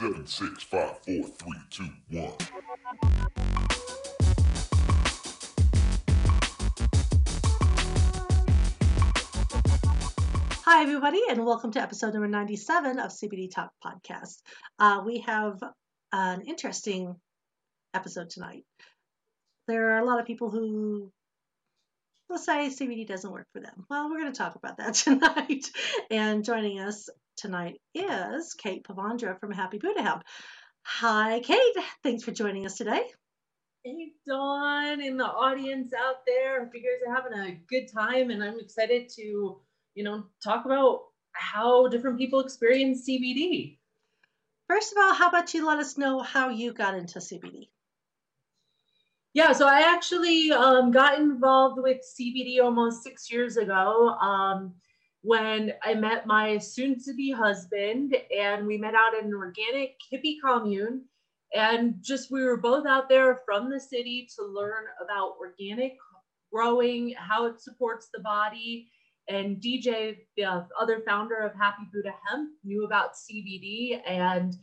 Seven, six, five, four, three, two, one. Hi, everybody, and welcome to episode number 97 of CBD Talk Podcast. Uh, we have an interesting episode tonight. There are a lot of people who will say CBD doesn't work for them. Well, we're going to talk about that tonight. and joining us tonight is Kate Pavandra from Happy Buddha Hemp. Hi, Kate. Thanks for joining us today. Hey, Dawn, in the audience out there. Hope you guys are having a good time, and I'm excited to, you know, talk about how different people experience CBD. First of all, how about you let us know how you got into CBD? Yeah, so I actually um, got involved with CBD almost six years ago um, when I met my soon to be husband, and we met out in an organic hippie commune. And just we were both out there from the city to learn about organic growing, how it supports the body. And DJ, the other founder of Happy Buddha Hemp, knew about CBD and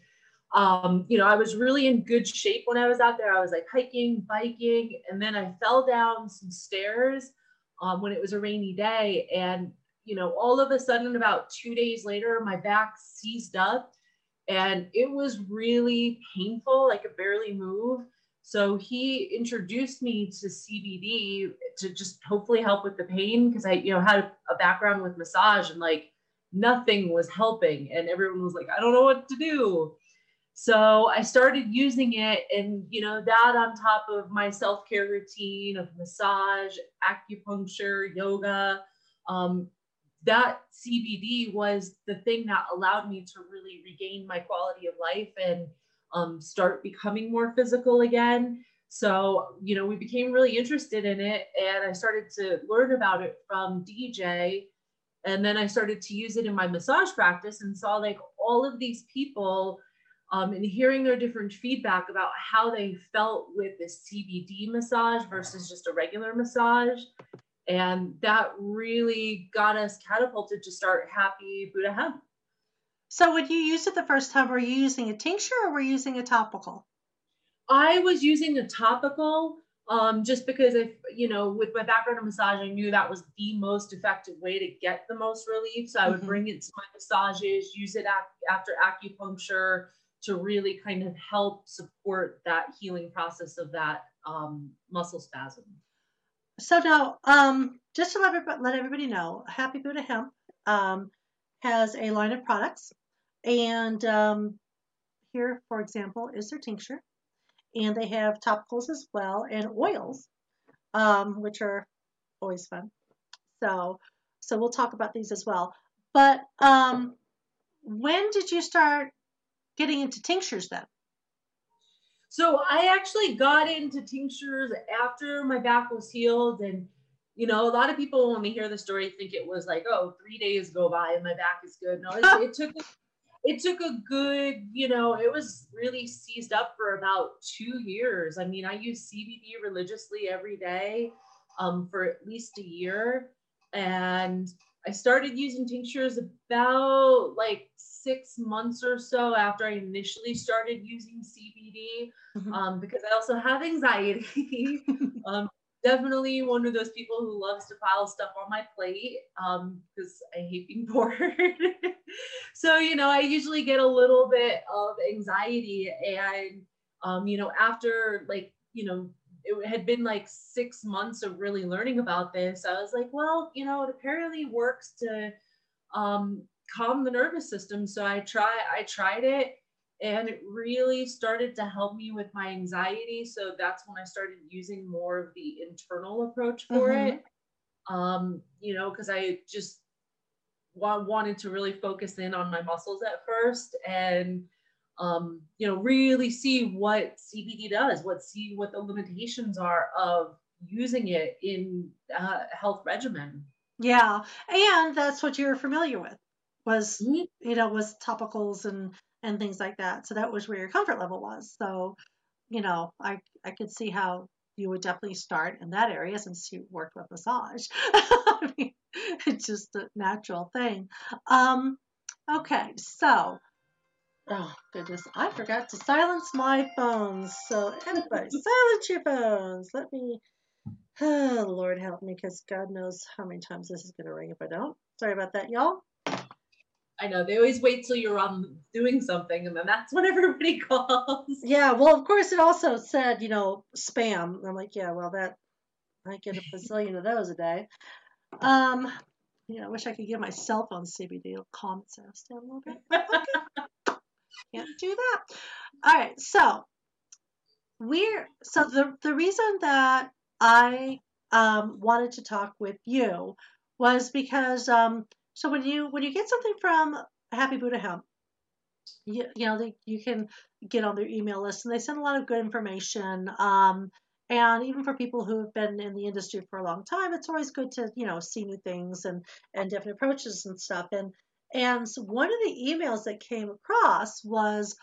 um, you know, I was really in good shape when I was out there. I was like hiking, biking, and then I fell down some stairs um, when it was a rainy day. And, you know, all of a sudden, about two days later, my back seized up and it was really painful. I could barely move. So he introduced me to CBD to just hopefully help with the pain because I, you know, had a background with massage and like nothing was helping. And everyone was like, I don't know what to do. So I started using it, and you know, that on top of my self care routine of massage, acupuncture, yoga, um, that CBD was the thing that allowed me to really regain my quality of life and um, start becoming more physical again. So, you know, we became really interested in it, and I started to learn about it from DJ. And then I started to use it in my massage practice and saw like all of these people um, and hearing their different feedback about how they felt with this CBD massage versus just a regular massage. And that really got us catapulted to start Happy Buddha Hemp. So, when you used it the first time, were you using a tincture or were you using a topical? I was using a topical um, just because if you know with my background in massage i knew that was the most effective way to get the most relief so i would mm-hmm. bring it to my massages use it after acupuncture to really kind of help support that healing process of that um, muscle spasm. So now, um, just to let everybody, let everybody know, Happy Buddha Hemp um, has a line of products, and um, here, for example, is their tincture, and they have topicals as well and oils, um, which are always fun. So, so we'll talk about these as well. But um, when did you start getting into tinctures then? So I actually got into tinctures after my back was healed. And, you know, a lot of people, when they hear the story, think it was like, oh, three days go by and my back is good. No, it, it took, it took a good, you know, it was really seized up for about two years. I mean, I used CBD religiously every day um, for at least a year. And I started using tinctures about like six months or so after I initially started using CBD mm-hmm. um, because I also have anxiety. um, definitely one of those people who loves to pile stuff on my plate because um, I hate being bored. so, you know, I usually get a little bit of anxiety. And, um, you know, after like, you know, it had been like six months of really learning about this. I was like, well, you know, it apparently works to um, calm the nervous system. So I try, I tried it, and it really started to help me with my anxiety. So that's when I started using more of the internal approach for mm-hmm. it. Um, you know, because I just wa- wanted to really focus in on my muscles at first, and um, you know, really see what CBD does, what see what the limitations are of using it in a health regimen. Yeah, and that's what you're familiar with was mm-hmm. you know was topicals and and things like that. So that was where your comfort level was. So you know, I I could see how you would definitely start in that area since you worked with massage. I mean, it's just a natural thing. Um, okay, so Oh goodness, I forgot to silence my phones. So everybody, silence your phones. Let me. Oh, Lord help me, because God knows how many times this is going to ring if I don't. Sorry about that, y'all. I know they always wait till you're um doing something, and then that's when everybody calls. Yeah, well, of course, it also said, you know, spam. I'm like, yeah, well, that I get a bazillion of those a day. Um, you know, I wish I could give my cell phone CBD. It'll calm itself down a little bit. Okay. Can't do that. All right, so we're so the the reason that I um wanted to talk with you was because um so when you when you get something from Happy Buddha Hemp, you, you know they, you can get on their email list and they send a lot of good information. Um, and even for people who have been in the industry for a long time, it's always good to you know see new things and and different approaches and stuff. And and so one of the emails that came across was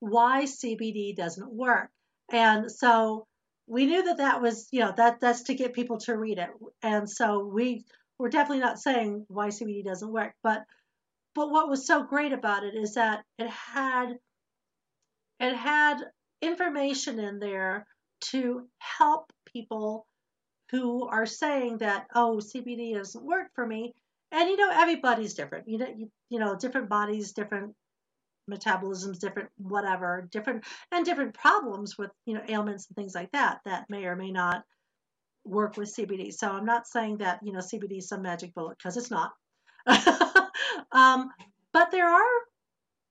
why CBD doesn't work. And so we knew that that was you know that that's to get people to read it. And so we we're definitely not saying why CBD doesn't work, but but what was so great about it is that it had it had information in there to help people who are saying that oh CBD doesn't work for me. And you know everybody's different. You know you, you know different bodies different metabolisms different whatever different and different problems with you know ailments and things like that that may or may not work with CBD so I'm not saying that you know CBD is some magic bullet because it's not. Um, but there are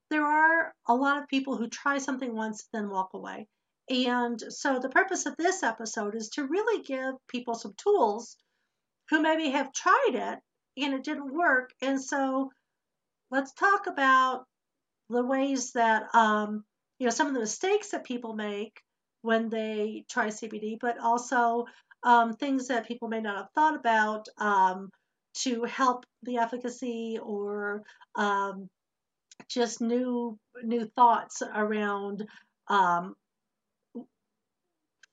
there are a lot of people who try something once then walk away. And so the purpose of this episode is to really give people some tools who maybe have tried it and it didn't work. And so let's talk about the ways that, um, you know, some of the mistakes that people make when they try CBD, but also um, things that people may not have thought about um, to help the efficacy or um, just new new thoughts around um,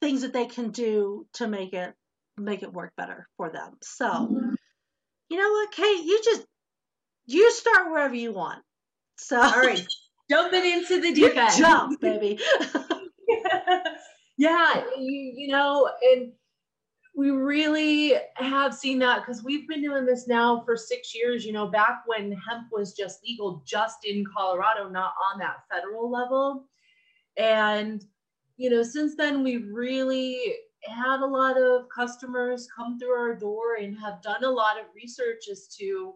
things that they can do to make it make it work better for them. So, mm-hmm. you know what, Kate, you just you start wherever you want. So, all right, jumping into the deep end, jump, baby. yeah, you, you know, and we really have seen that because we've been doing this now for six years. You know, back when hemp was just legal, just in Colorado, not on that federal level, and you know, since then we really had a lot of customers come through our door and have done a lot of research as to,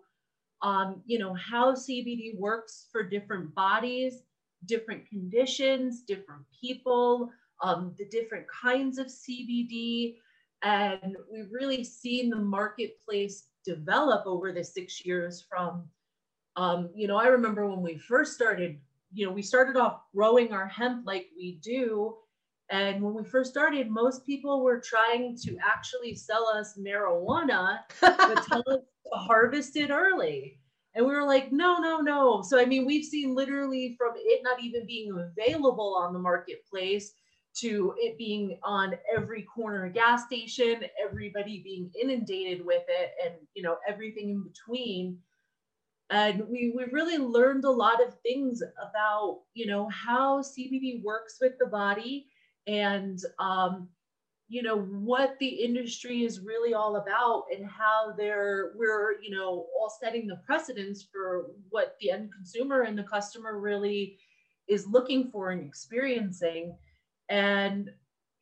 um, you know, how CBD works for different bodies, different conditions, different people, um, the different kinds of CBD. And we've really seen the marketplace develop over the six years from, um, you know, I remember when we first started, you know, we started off growing our hemp like we do and when we first started, most people were trying to actually sell us marijuana, but tell us to harvest it early. And we were like, no, no, no. So, I mean, we've seen literally from it not even being available on the marketplace to it being on every corner gas station, everybody being inundated with it, and, you know, everything in between. And we, we really learned a lot of things about, you know, how CBD works with the body and um, you know what the industry is really all about and how they're we're you know all setting the precedence for what the end consumer and the customer really is looking for and experiencing and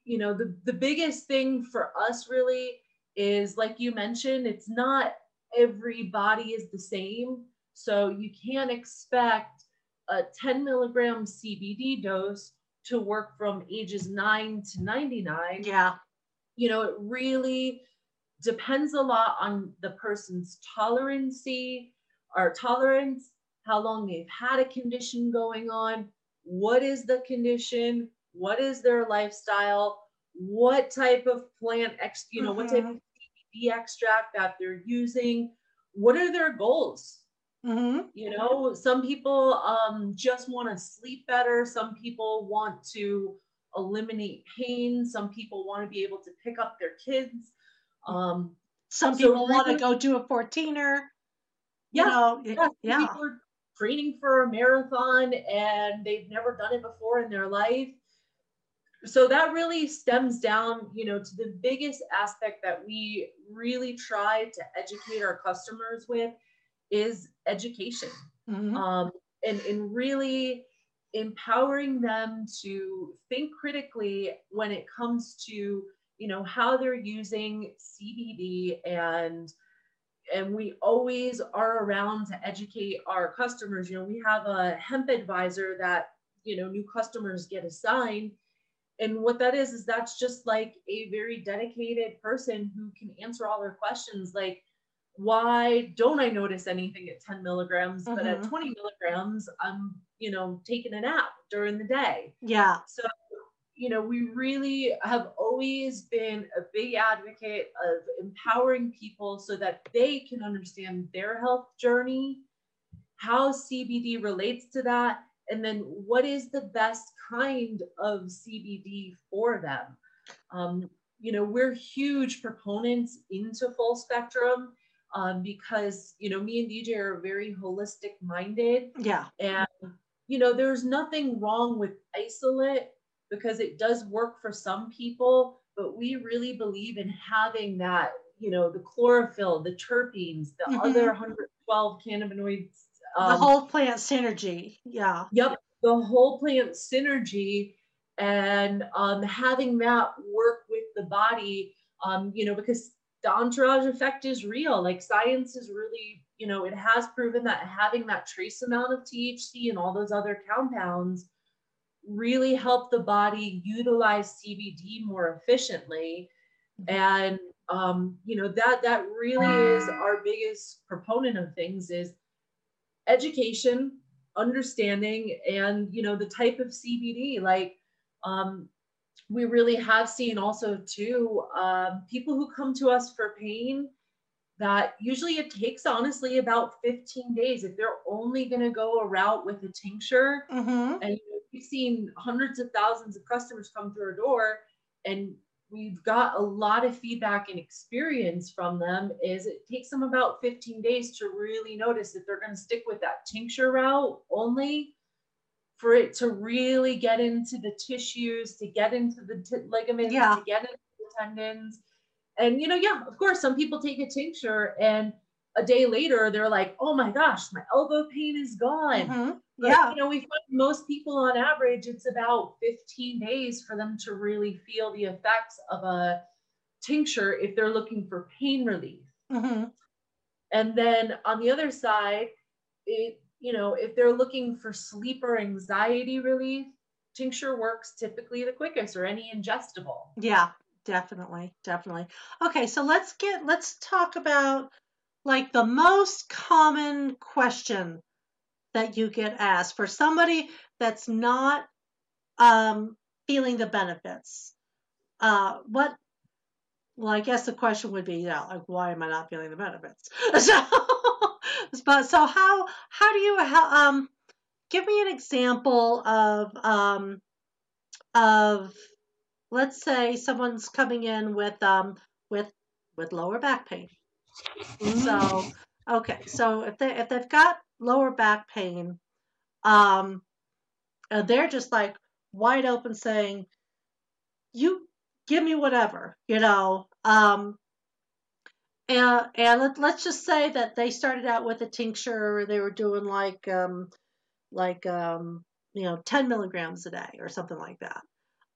you know the the biggest thing for us really is like you mentioned it's not every body is the same. So you can't expect a 10 milligram cbd dose to work from ages 9 to 99 yeah. You know it really depends a lot on the person's tolerancy or tolerance how long they've had a condition going on what is the condition what is their lifestyle what type of plant ex you know mm-hmm. what type of CBD extract that they're using what are their goals Mm-hmm. You know, some people um, just want to sleep better. Some people want to eliminate pain. Some people want to be able to pick up their kids. Um, some so people want to go do a 14er. Yeah, know, yeah. yeah. People are training for a marathon and they've never done it before in their life. So that really stems down, you know, to the biggest aspect that we really try to educate our customers with is education. Mhm. Um, and, and really empowering them to think critically when it comes to you know how they're using cbd and and we always are around to educate our customers you know we have a hemp advisor that you know new customers get assigned and what that is is that's just like a very dedicated person who can answer all their questions like why don't i notice anything at 10 milligrams but at Mhm. 20 milligrams i'm you know taking a nap during the day Yeah. so, you know, we really have always been a big advocate of empowering people so that they can understand their health journey, how CBD relates to that, and then what is the best kind of CBD for them. Um, you know, we're huge proponents into full spectrum um, because, you know, me and DJ are very holistic minded. Yeah. And, you know, there's nothing wrong with isolate because it does work for some people, but we really believe in having that, you know, the chlorophyll, the terpenes, the Mhm. other 112 cannabinoids. The um, whole plant synergy. Yeah. Yep, the whole plant synergy and um, having that work with the body, um, you know, because the entourage effect is real. Like science is really, you know, it has proven that having that trace amount of THC and all those other compounds really help the body utilize CBD more efficiently. And um, you know, that that really is our biggest proponent of things is education understanding and you know the type of cbd like um we really have seen also too um, people who come to us for pain that usually it takes honestly about 15 days if they're only going to go a route with a tincture Mm-hmm. and you know, we've seen hundreds of thousands of customers come through our door and we've got a lot of feedback and experience from them is it takes them about 15 days to really notice that they're going to stick with that tincture route only for it to really get into the tissues to get into the t- ligaments Yeah. to get into the tendons and you know yeah of course some people take a tincture and a day later they're like oh my gosh my elbow pain is gone Mm-hmm. but, Yeah. you know, we find most people on average, it's about 15 days for them to really feel the effects of a tincture if they're looking for pain relief. Mm-hmm. And then on the other side, it, you know, if they're looking for sleep or anxiety relief, tincture works typically the quickest or any ingestible. Yeah, definitely, definitely. Okay, so let's get let's talk about like the most common question that you get asked for somebody that's not um, feeling the benefits. Uh, what? Well, I guess the question would be, yeah, like why am I not feeling the benefits? So, but so how how do you how, um give me an example of um of let's say someone's coming in with um with with lower back pain. So okay, so if they if they've got lower back pain, um, they're just like wide open saying, "You give me whatever," you know. Um, and and let, let's just say that they started out with a tincture, or they were doing like um like um you know 10 milligrams a day or something like that.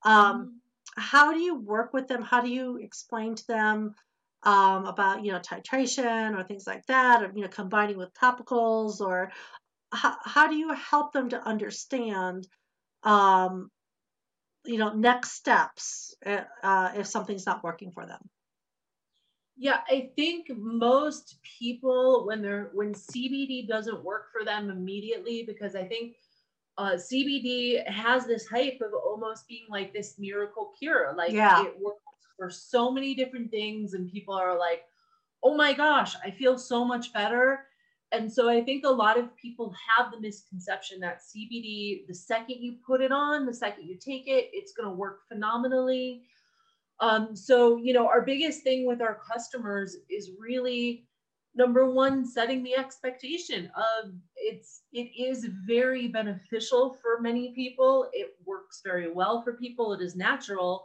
Um, how do you work with them? How do you explain to them um, about you know titration or things like that, or you know combining with topicals, or how, how do you help them to understand um, you know next steps uh, uh, if something's not working for them? Yeah, I think most people when they're when CBD doesn't work for them immediately because I think uh, CBD has this hype of almost being like this miracle cure. Like Yeah. it works for so many different things, and people are like, "Oh my gosh, I feel so much better." And so I think a lot of people have the misconception that CBD, the second you put it on, the second you take it, it's going to work phenomenally. Um, so, you know, our biggest thing with our customers is really number one setting the expectation of it's it is very beneficial for many people it works very well for people it is natural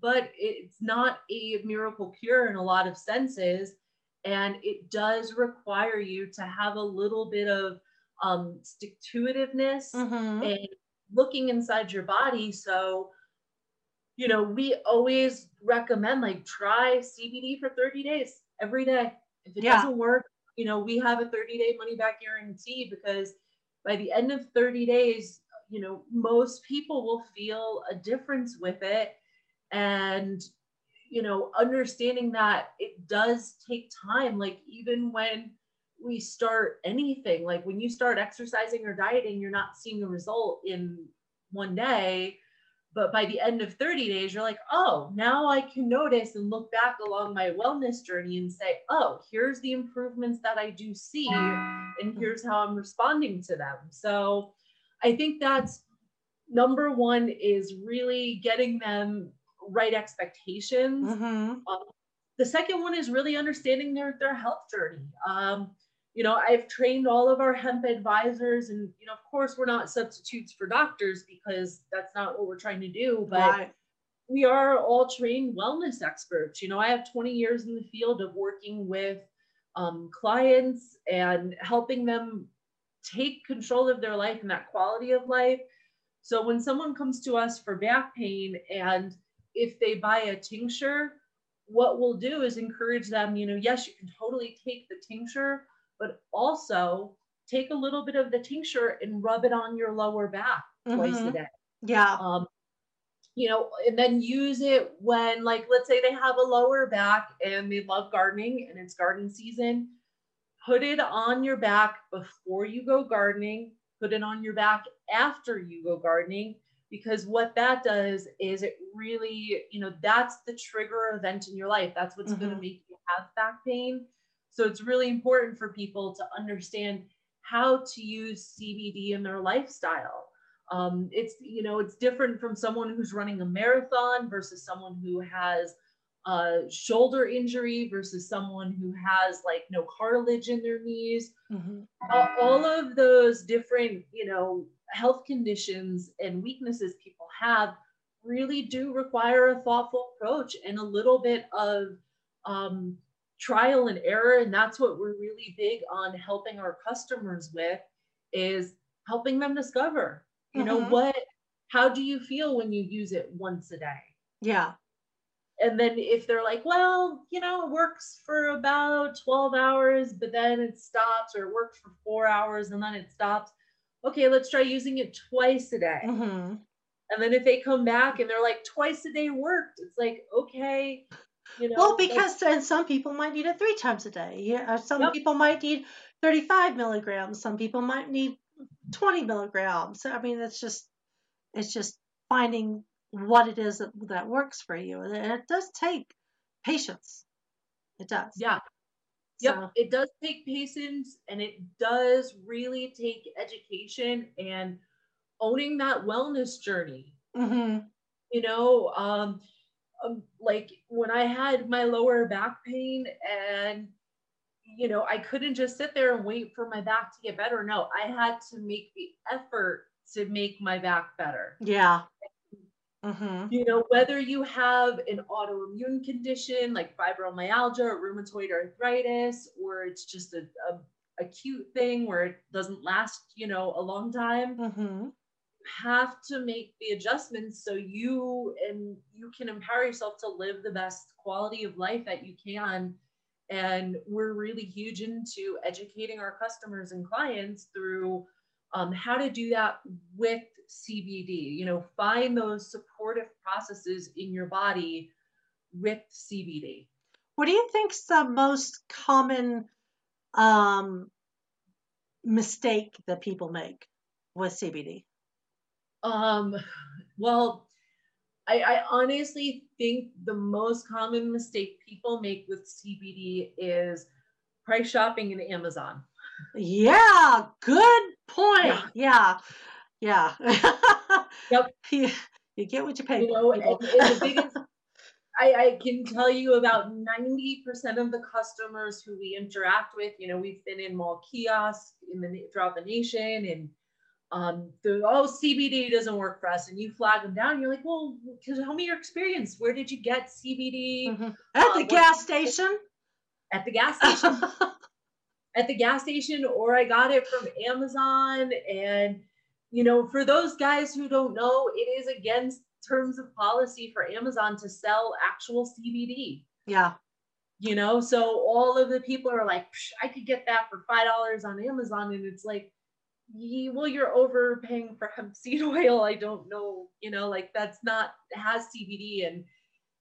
but it's not a miracle cure in a lot of senses and it does require you to have a little bit of um, stick to itiveness Mm-hmm. and looking inside your body so you know we always recommend like try cbd for 30 days every day if it Yeah. doesn't work you know we have a 30 day money back guarantee because by the end of 30 days you know most people will feel a difference with it and you know understanding that it does take time. Like even when we start anything like when you start exercising or dieting you're not seeing a result in one day. But by the end of 30 days you're like oh now i can notice and look back along my wellness journey and say oh here's the improvements that i do see and here's how i'm responding to them. So i think that's number one is really getting them right expectations Mm-hmm. the second one is really understanding their their health journey um, you know i've trained all of our hemp advisors and you know of course we're not substitutes for doctors because that's not what we're trying to do but Right. we are all trained wellness experts you know i have 20 years in the field of working with um, clients and helping them take control of their life and that quality of life so when someone comes to us for back pain and if they buy a tincture what we'll do is encourage them you know yes you can totally take the tincture but also take a little bit of the tincture and rub it on your lower back twice a day Yeah. um, you know, and then use it when, like, let's say they have a lower back and they love gardening and it's garden season. Put it on your back before you go gardening. Put it on your back after you go gardening, because what that does is it really, you know, that's the trigger event in your life. That's what's going to make you have back pain. So it's really important for people to understand how to use CBD in their lifestyle um, it's you know it's different from someone who's running a marathon versus someone who has a shoulder injury versus someone who has like no cartilage in their knees Mm-hmm. all, all of those different you know health conditions and weaknesses people have really do require a thoughtful approach and a little bit of um, trial and error and that's what we're really big on helping our customers with is helping them discover you know Mhm. what how do you feel when you use it once a day Yeah. and then if they're like well you know it works for about 12 hours but then it stops or it works for four hours and then it stops okay let's try using it twice a day Mm-hmm. and then if they come back and they're like twice a day worked it's like okay you know Well, because and some people might need it three times a day. Yeah, uh, some Yep. people might need 35 milligrams. Some people might need 20 milligrams. I mean, it's just it's just finding what it is that, that works for you, and it does take patience. It does. yeah Yep, So, it does take patience and it does really take education and owning that wellness journey. hmm You know, um, um, like when I had my lower back pain and you know, I couldn't just sit there and wait for my back to get better. No, I had to make the effort to make my back better. yeah. Hmm You know, whether you have an autoimmune condition like fibromyalgia or rheumatoid arthritis, or it's just a, a acute thing where it doesn't last, you know, a long time, hmm have to make the adjustments so you and you can empower yourself to live the best quality of life that you can. And we're really huge into educating our customers and clients through um, how to do that with CBD. You know, find those supportive processes in your body with CBD. What do you think's the most common um, mistake that people make with CBD? Um, well, I, I honestly think the most common mistake people make with CBD is price shopping in Amazon. Yeah, good point. Yeah, yeah. Yep. you, you get what you pay You know, for. and, and the biggest I, I can tell you about 90% of the customers who we interact with, you know, we've been in mall kiosks in the throughout the nation and um, the oh CBD doesn't work for us, and you flag them down. You're like, well, tell me your experience. Where did you get CBD? Mm-hmm. At the uh, gas station. At the gas station. at the gas station, or I got it from Amazon. And you know, for those guys who don't know, it is against terms of policy for Amazon to sell actual CBD. Yeah. You know, so all of the people are like, I could get that for five dollars on Amazon, and it's like well you're overpaying for hemp seed oil i don't know you know like that's not has cbd and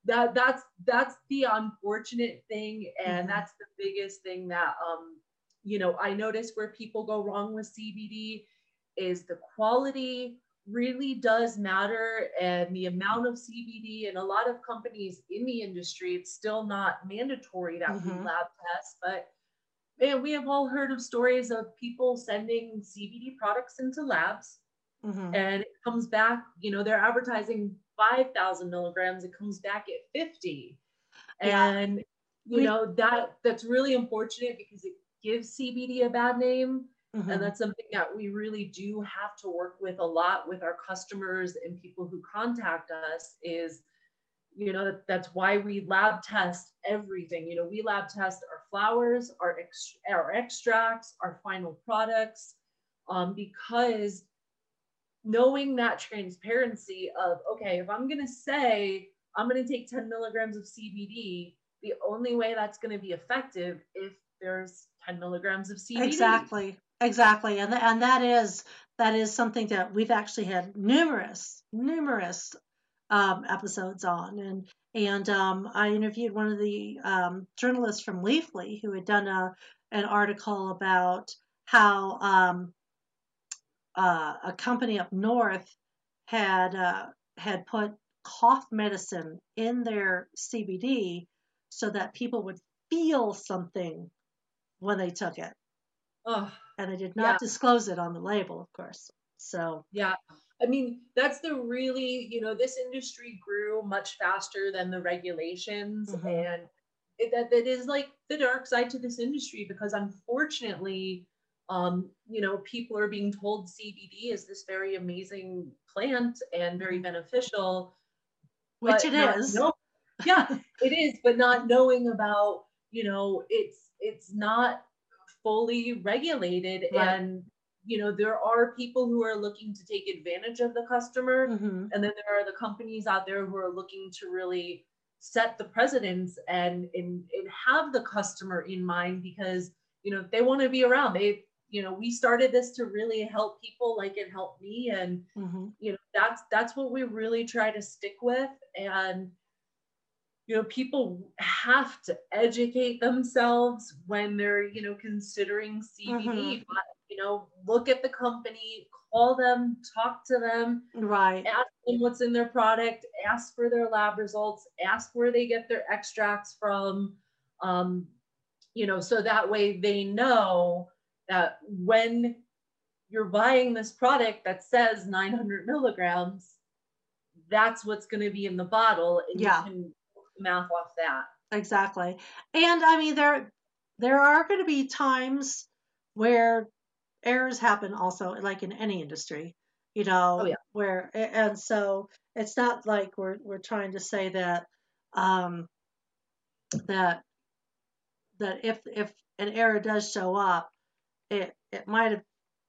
that that's that's the unfortunate thing and mm-hmm. that's the biggest thing that um you know i notice where people go wrong with cbd is the quality really does matter and the amount of cbd and a lot of companies in the industry it's still not mandatory that mm-hmm. we lab test but and we have all heard of stories of people sending CBD products into labs mm-hmm. and it comes back, you know, they're advertising 5,000 milligrams, it comes back at 50. Yeah. And, you know, that that's really unfortunate because it gives CBD a bad name. Mm-hmm. And that's something that we really do have to work with a lot with our customers and people who contact us is you know that, that's why we lab test everything you know we lab test our flowers our ex- our extracts our final products um, because knowing that transparency of okay if i'm going to say i'm going to take 10 milligrams of cbd the only way that's going to be effective if there's 10 milligrams of cbd exactly exactly and, and that is that is something that we've actually had numerous numerous um, episodes on. And and um, I interviewed one of the um, journalists from Leafly who had done a an article about how um, uh, a company up north had uh, had put cough medicine in their CBD so that people would feel something when they took it. Oh, and they did not yeah. disclose it on the label, of course. So yeah, I mean, that's the really, you know, this industry grew much faster than the regulations. Mm-hmm. And it, that, that is like the dark side to this industry because unfortunately, um, you know, people are being told CBD is this very amazing plant and very mm-hmm. beneficial. Which it is. Know, yeah, it is, but not knowing about, you know, it's it's not fully regulated right. and you know there are people who are looking to take advantage of the customer mm-hmm. and then there are the companies out there who are looking to really set the precedence and, and and have the customer in mind because you know they want to be around they you know we started this to really help people like it helped me and mm-hmm. you know that's that's what we really try to stick with and you know people have to educate themselves when they're you know considering cbd mm-hmm. but you know, look at the company, call them, talk to them, right? Ask them what's in their product, ask for their lab results, ask where they get their extracts from, um, you know, so that way they know that when you're buying this product that says 900 milligrams, that's what's going to be in the bottle, and yeah. you can math off that. Exactly, and I mean there there are going to be times where errors happen also like in any industry you know oh, yeah. where and so it's not like we're we're trying to say that um that that if if an error does show up it it might have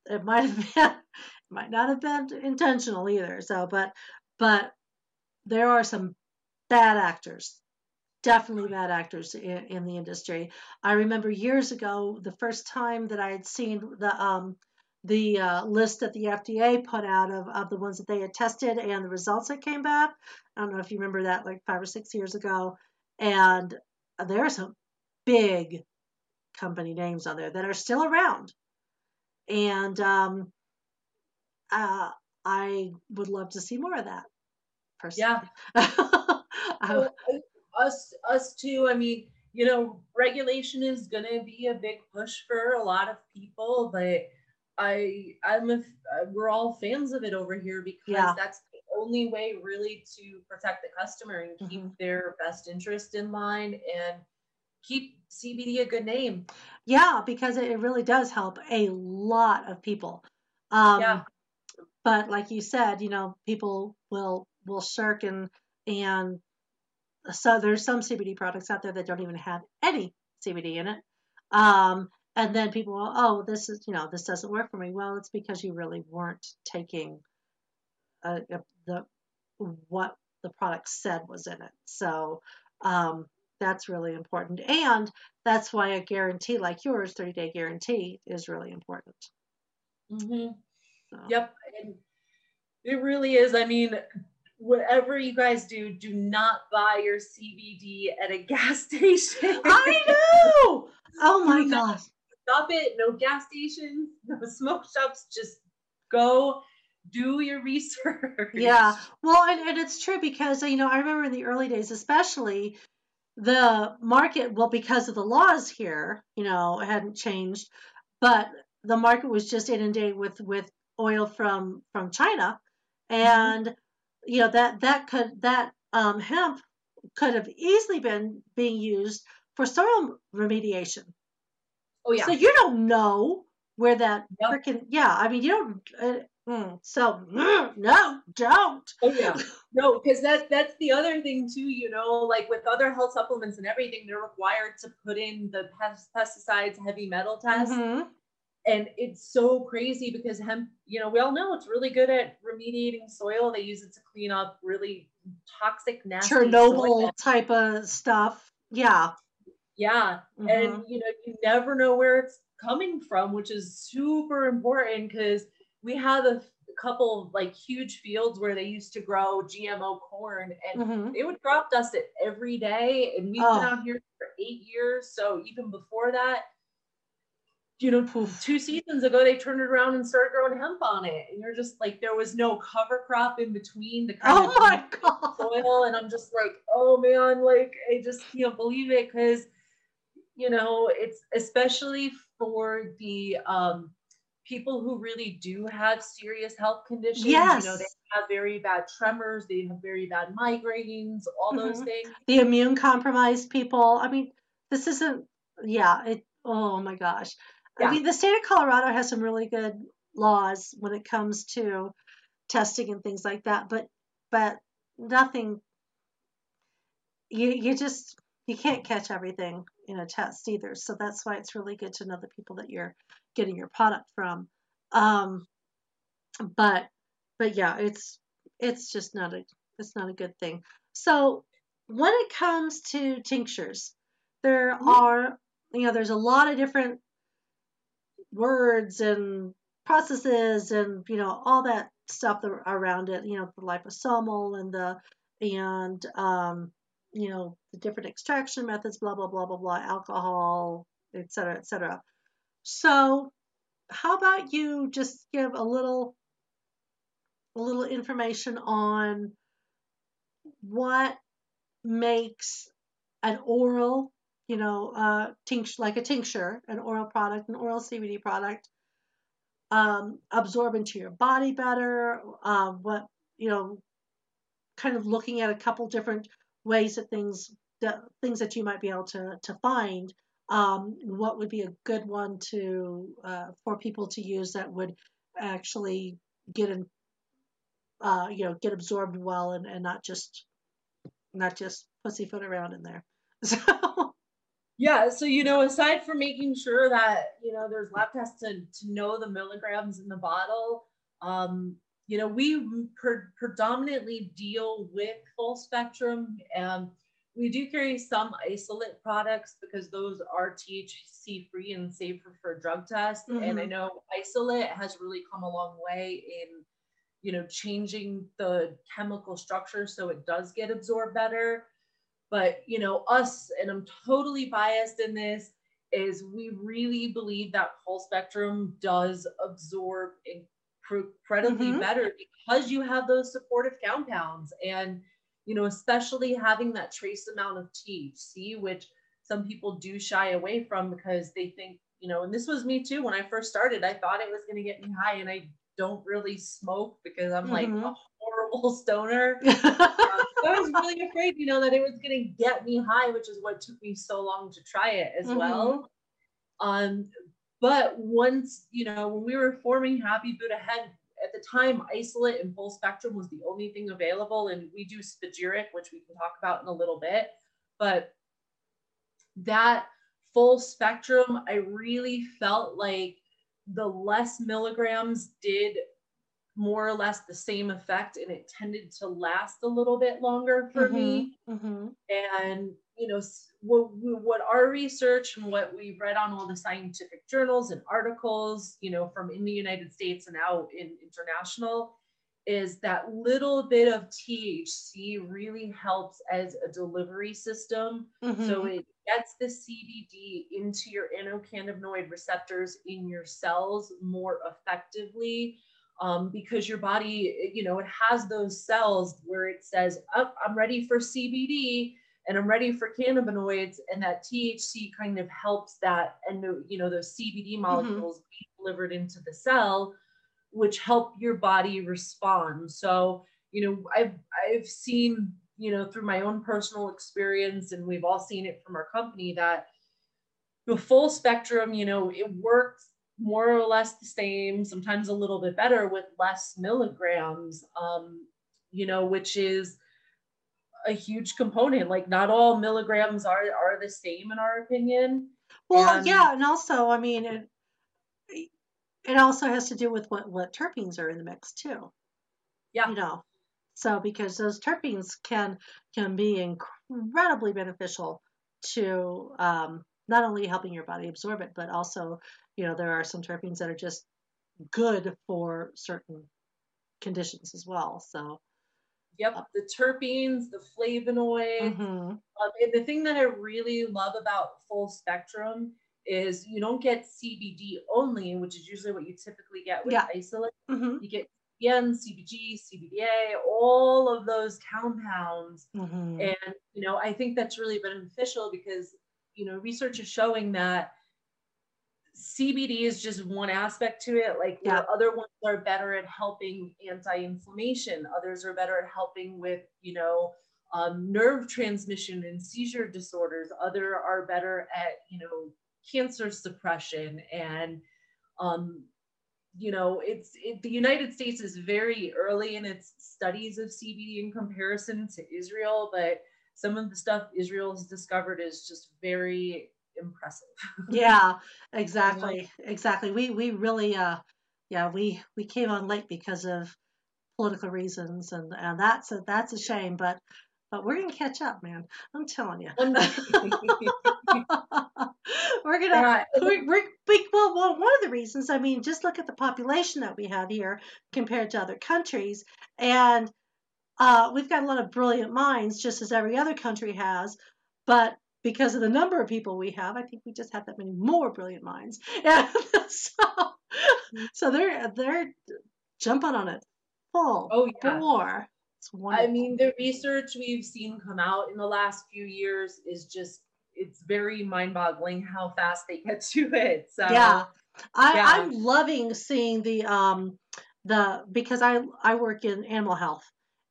it might have been might not have been intentional either so but but there are some bad actors definitely bad actors in, in, the industry. I remember years ago, the first time that I had seen the um, the uh, list that the FDA put out of, of the ones that they had tested and the results that came back. I don't know if you remember that, like five or six years ago. And there are some big company names on there that are still around. And um, uh, I would love to see more of that. Personally. Yeah. us us too i mean you know regulation is going to be a big push for a lot of people but i i'm a, we're all fans of it over here because yeah. that's the only way really to protect the customer and keep Mhm. their best interest in mind and keep CBD a good name. Yeah, because it it really does help a lot of people. Um, Yeah. But like you said, you know, people will will shirk and and so there's some CBD products out there that don't even have any CBD in it. Um, and then people, will, oh, this is, you know, this doesn't work for me. Well, it's because you really weren't taking uh, uh, the what the product said was in it. So um, that's really important, and that's why a guarantee like yours, 30 day guarantee, is really important. hmm So, Yep. And it really is. I mean, whatever you guys do, do not buy your CBD at a gas station. I know. Oh my gosh. Stop it. No gas stations, no smoke shops. Just go do your research. Yeah. Well, and, and it's true because, you know, I remember in the early days, especially the market, well, because of the laws here, you know, hadn't changed, but the market was just inundated with, with oil from, from China. Mm-hmm. And, you know, that, that could, that um, hemp could have easily been being used for soil remediation. Oh, yeah. So you don't know where that Yep. freaking, yeah, I mean, you don't, uh, mm, so mm, no, don't. Oh yeah, no, because that's that's the other thing too. You know, like with other health supplements and everything, they're required to put in the pes- pesticides, heavy metal test, Mhm. And it's so crazy because hemp. You know, we all know it's really good at remediating soil. They use it to clean up really toxic, nasty Chernobyl type of stuff. Yeah. Yeah, Mhm. and you know, you never know where it's coming from, which is super important because we have a couple of like huge fields where they used to grow GMO corn and Mhm. they would crop dust it every day and we've Oh. been out here for eight years so even before that you know two seasons ago they turned it around and started growing hemp on it and you're just like there was no cover crop in between the kind Oh of my god. soil and i'm just like oh man like i just can't believe it because you know it's especially for the um people who really do have serious health conditions Yes. you know they have very bad tremors they have very bad migraines all those Mhm. things The immune compromised people. I mean, this isn't, yeah, it, oh my gosh. I mean, the state of Colorado has some really good laws when it comes to testing and things like that, but, but nothing, you, you just, you can't catch everything in a test either. So that's why it's really good to know the people that you're getting your product from. Um, but, but yeah, it's, it's just not a, it's not a good thing. So when it comes to tinctures, there Mhm. are, you know, there's a lot of different words and processes and, you know, all that stuff around it, you know, the liposomal and the, and, um, you know, the different extraction methods, blah, blah, blah, blah, blah, alcohol, et cetera, et cetera. So how about you just give a little, a little information on what makes an oral, you know, uh, like a tincture, an oral product, an oral CBD product, um, absorb into your body better. Uh, what, you know, kind of looking at a couple different ways that things, that things that you might be able to to find. Um, what would be a good one to uh, for people to use that would actually get in, uh, you know, get absorbed well and, and not just not just pussyfoot around in there. So Yeah, so you know, aside from making sure that you know there's lab tests to to know the milligrams in the bottle, um, you know, we pre- predominantly deal with full spectrum. Um, we do carry some isolate products because those are THC free and safer for drug tests. And I Mhm. know isolate has really come a long way in, you know, changing the chemical structure so it does get absorbed better but you know us and i'm totally biased in this is we really believe that full spectrum does absorb incredibly Mhm. better because you have those supportive compounds and you know especially having that trace amount of thc which some people do shy away from because they think you know and this was me too when i first started i thought it was going to get me high and i don't really smoke because I'm like Mhm. Horrible stoner. Um, I was really afraid, you know, that it was going to get me high, which is what took me so long to try it as Mhm. well. Um, but once, you know, when we were forming Happy Buddha Hemp, at the time, isolate and full spectrum was the only thing available. And we do spagyric, which we can talk about in a little bit. But that full spectrum, I really felt like the less milligrams did more or less the same effect and it tended to last a little bit longer for me. Hmm and you know what, what our research and what we've read on all the scientific journals and articles you know from in the united states and out in international is that little bit of thc really helps as a delivery system. Mm-hmm. so it gets the cbd into your endocannabinoid receptors in your cells more effectively um, because your body you know it has those cells where it says oh, i'm ready for cbd and I'm ready for cannabinoids, and that THC kind of helps that, and you know those CBD molecules be delivered into the cell, which help your body respond. So you know I've I've seen you know through my own personal experience, and we've all seen it from our company that the full spectrum, you know, it works more or less the same, sometimes a little bit better with less milligrams, um, you know, which is a huge component. Like not all milligrams are are the same in our opinion. Well, yeah, and also, I mean, it, it also has to do with what what terpenes are in the mix too. Yeah. You know, so because those terpenes can can be incredibly beneficial to um, not only helping your body absorb it, but also, you know, there are some terpenes that are just good for certain conditions as well. So, Yep, the terpenes, the flavonoids. mhm. Um, and the thing that I really love about full spectrum is you don't get CBD only, which is usually what you typically get with Yeah. isolate. Mhm. You get CBN, CBG, CBDA, all of those compounds. Mhm. And, you know, I think that's really beneficial because, you know, research is showing that CBD is just one aspect to it. Like Yeah. other ones are better at helping anti-inflammation, others are better at helping with, you know, um, nerve transmission and seizure disorders. Other are better at, you know, cancer suppression and, um, you know, it's it, the United States is very early in its studies of CBD in comparison to Israel, but some of the stuff Israel has discovered is just very impressive. yeah exactly exactly we we really uh yeah we we came on late because of political reasons and and that's a that's a shame but but we're gonna catch up man i'm telling you we're gonna we're, we're, we, well, well, one of the reasons, I mean, just look at the population that we have here compared to other countries. And uh, we've got a lot of brilliant minds, just as every other country has. But because of the number of people we have, I think we just have that many more brilliant minds. And so, so they're they're jumping on it full Oh, yeah. bore. It's I mean, the research we've seen come out in the last few years is just, it's very mind boggling how fast they get to it. So, yeah I, yeah. i'm loving seeing the um the because i i work in animal health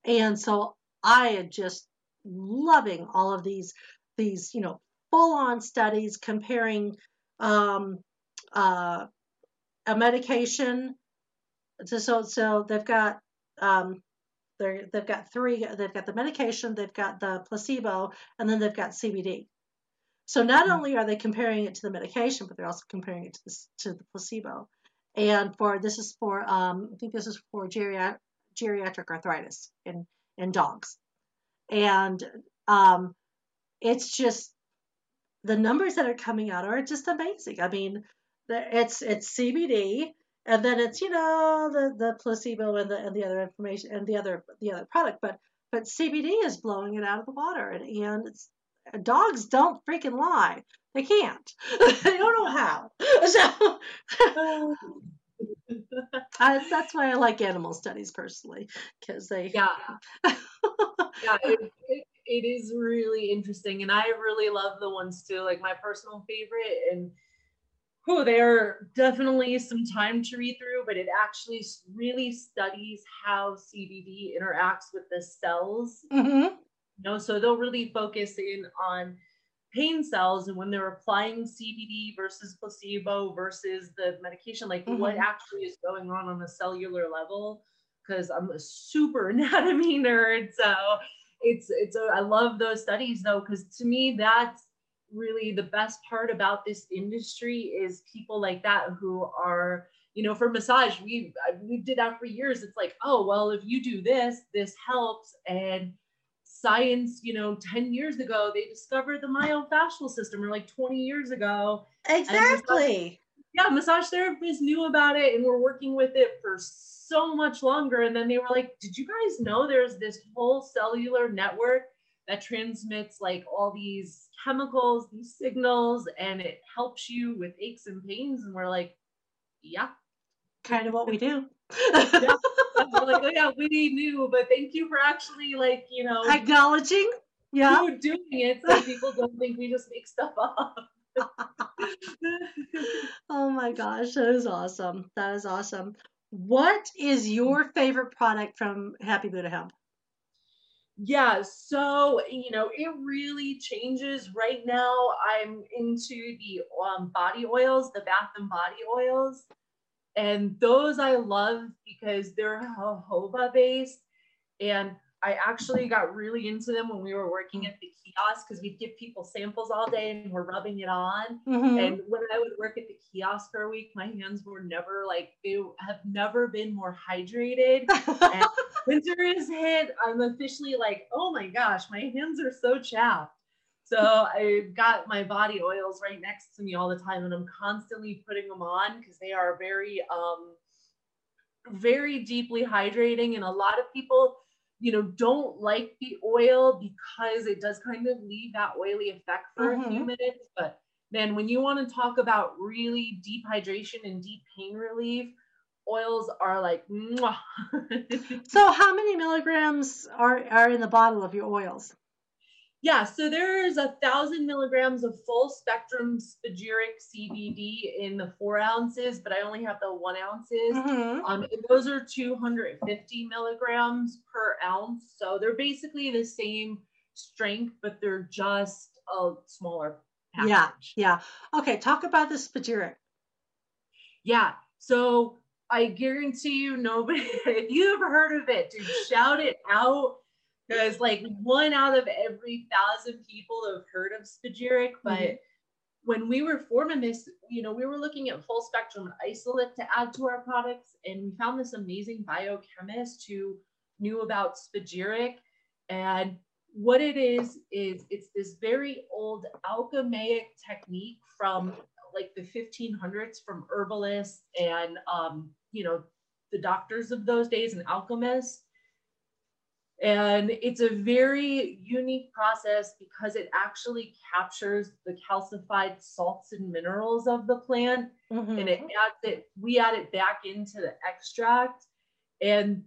and so i am just loving all of these these you know full on studies comparing um uh a medication so so, so they've got um they're, they've got three they've got the medication they've got the placebo and then they've got cbd so not Mhm. only are they comparing it to the medication, but they're also comparing it to the, to the placebo. And for this is for um, I think this is for geriatric, geriatric arthritis in in dogs, and um, it's just the numbers that are coming out are just amazing. I mean, it's it's CBD, and then it's you know the the placebo and the and the other information and the other the other product, but but CBD is blowing it out of the water, and, and it's dogs don't freaking lie. They can't. they don't know how. So I, that's why I like animal studies personally, because they. yeah. yeah, it, it, it is really interesting. And I really love the ones too, like my personal favorite. And Oh, they're definitely some time to read through, but it actually really studies how CBD interacts with the cells. Mm-hmm. You know, so they'll really focus in on pain cells and when they're applying CBD versus placebo versus the medication, like what Mhm. actually is going on on a cellular level. Because I'm a super anatomy nerd, so it's it's a, I love those studies though, because to me that's really the best part about this industry is people like that who are you know for massage we we did that for years. It's like oh well if you do this this helps. And science you know 10 years ago they discovered the myofascial system or like 20 years ago. Exactly. Yeah massage therapists knew about it and were working with it for so much longer and then they were like did you guys know there's this whole cellular network that transmits like all these chemicals these signals and it helps you with aches and pains and we're like yeah Kind of what we do. we're like oh yeah we knew but thank you for actually like you know Acknowledging. Yeah. you doing it so people don't think we just make stuff up Oh my gosh, that is awesome. That is awesome. What is your favorite product from Happy Buddha Hemp? Yeah, so you know, it really changes. Right now, I'm into the um, body oils, the bath and body oils, and those I love because they're jojoba based. And I actually got really into them when we were working at the kiosk because we'd give people samples all day and we're rubbing it on. Mhm. And when I would work at the kiosk for a week, my hands were never like they have never been more hydrated. And winter is hit. I'm officially like, oh my gosh, my hands are so chapped. So I've got my body oils right next to me all the time, and I'm constantly putting them on because they are very, um, very deeply hydrating. And a lot of people, you know, don't like the oil because it does kind of leave that oily effect for a few Mhm. minutes. But man, when you want to talk about really deep hydration and deep pain relief, oils are like so, how many milligrams are, are in the bottle of your oils? Yeah so there's a thousand milligrams of full spectrum spagyric cbd in the four ounces but i only have the one ounces Mhm. um, those are 250 milligrams per ounce so they're basically the same strength but they're just a smaller package. Yeah, yeah. Okay, talk about the spagyric. Yeah. So I guarantee you, nobody, if you ever heard of it, dude, shout it out. Because like one out of every thousand people have heard of spagyric. But Mhm. when we were forming this, you know, we were looking at full spectrum isolate to add to our products. And we found this amazing biochemist who knew about spagyric. And what it is, is it's this very old alchemaic technique from like the 1500s from herbalists and um, you know the doctors of those days and alchemists and it's a very unique process because it actually captures the calcified salts and minerals of the plant and it Mhm. adds it we add it back into the extract and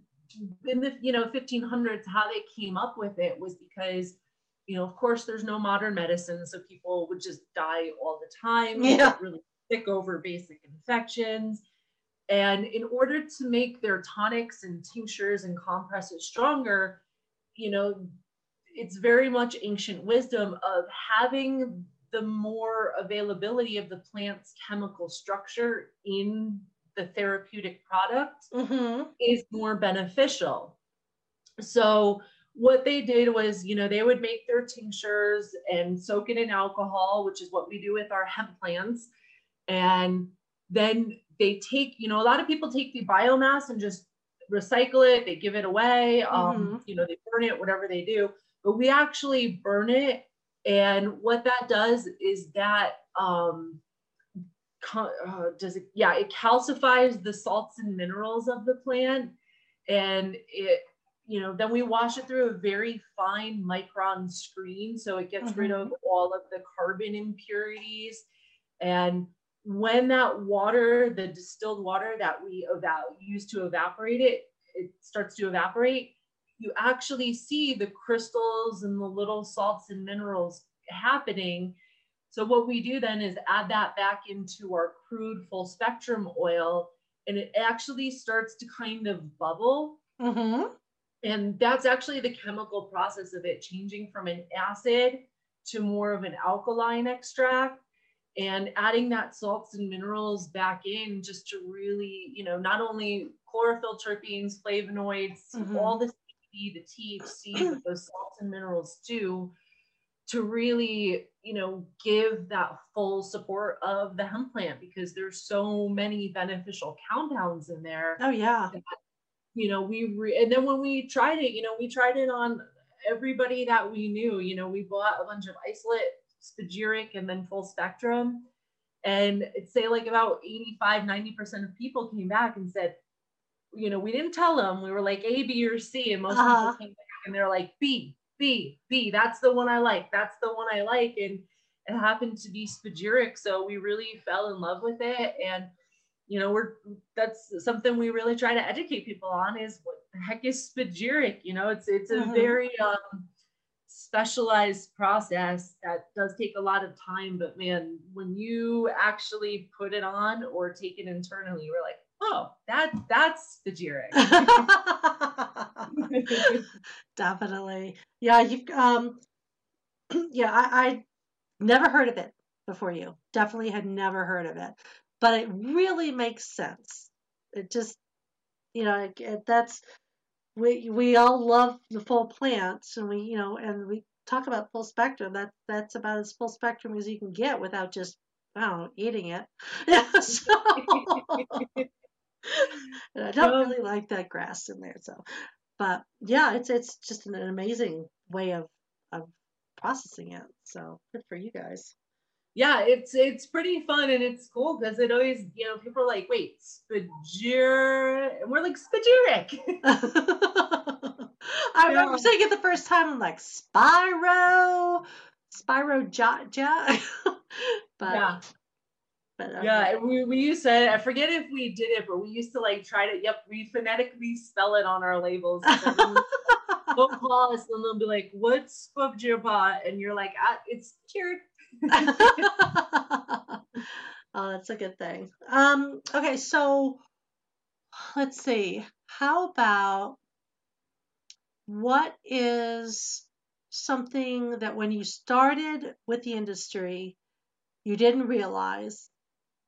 in the you know 1500s how they came up with it was because you know of course there's no modern medicine so people would just die all the time Yeah. really sick over basic infections and in order to make their tonics and tinctures and compresses stronger you know it's very much ancient wisdom of having the more availability of the plant's chemical structure in the therapeutic product Mhm. is more beneficial. So what they did was, you know, they would make their tinctures and soak it in alcohol, which is what we do with our hemp plants. And then they take, you know, a lot of people take the biomass and just recycle it, they give it away, um, you know, they burn it, whatever they do. But we actually burn it. And what that does is that um, co- uh, does it yeah it calcifies the salts and minerals of the plant and it you know then we wash it through a very fine micron screen so it gets rid of all of the carbon impurities and when that water the distilled water that we eva- use to evaporate it it starts to evaporate you actually see the crystals and the little salts and minerals happening So what we do then is add that back into our crude full spectrum oil and it actually starts to kind of bubble. Mm-hmm. And that's actually the chemical process of it changing from an acid to more of an alkaline extract and adding that salts and minerals back in just to really, you know, not only chlorophyll terpenes, flavonoids, Mhm. all the CBD, the THC that those salts and minerals do to really, you know, give that full support of the hemp plant because there's so many beneficial compounds in there Oh yeah. you know we re- and then when we tried it you know we tried it on everybody that we knew you know we bought a bunch of isolate spagyric and then full spectrum. And say like about 85 90% of people came back and said you know we didn't tell them. We were like a b or c and most Uh-huh. people came back and they're like b b b that's the one i like that's the one i like. And it happened to be spagyric so we really fell in love with it. And you know we're that's something we really try to educate people on is what the heck is spagyric you know it's it's a Mhm. very um specialized process that does take a lot of time but man when you actually put it on or take it internally you're like oh that that's the spagyric Definitely. Yeah, you've um yeah, I, I never heard of it before you. Definitely had never heard of it. But it really makes sense. It just you know, that's we we all love the full plants and we, you know, and we talk about full spectrum. That that's about as full spectrum as you can get without just I don't know, eating it. So and I don't Um, really like that grass in there. So, but yeah, it's it's just an amazing way of of processing it. So good for you guys. Yeah it's it's pretty fun and it's cool because it always you know people are like wait spagyric and we're like spagyric I remember Yeah. saying it the first time. I'm like Spyro, Spyro Jot. but yeah but uh, Yeah, we, we used to, I forget if we did it, but we used to like try to, yep, we phonetically spell it on our labels. They'll call us and they'll be like, what's Spubjirpa? And you're like, ah, it's cured. oh, that's a good thing. Um, okay, so let's see. How about what is something that when you started with the industry you didn't realize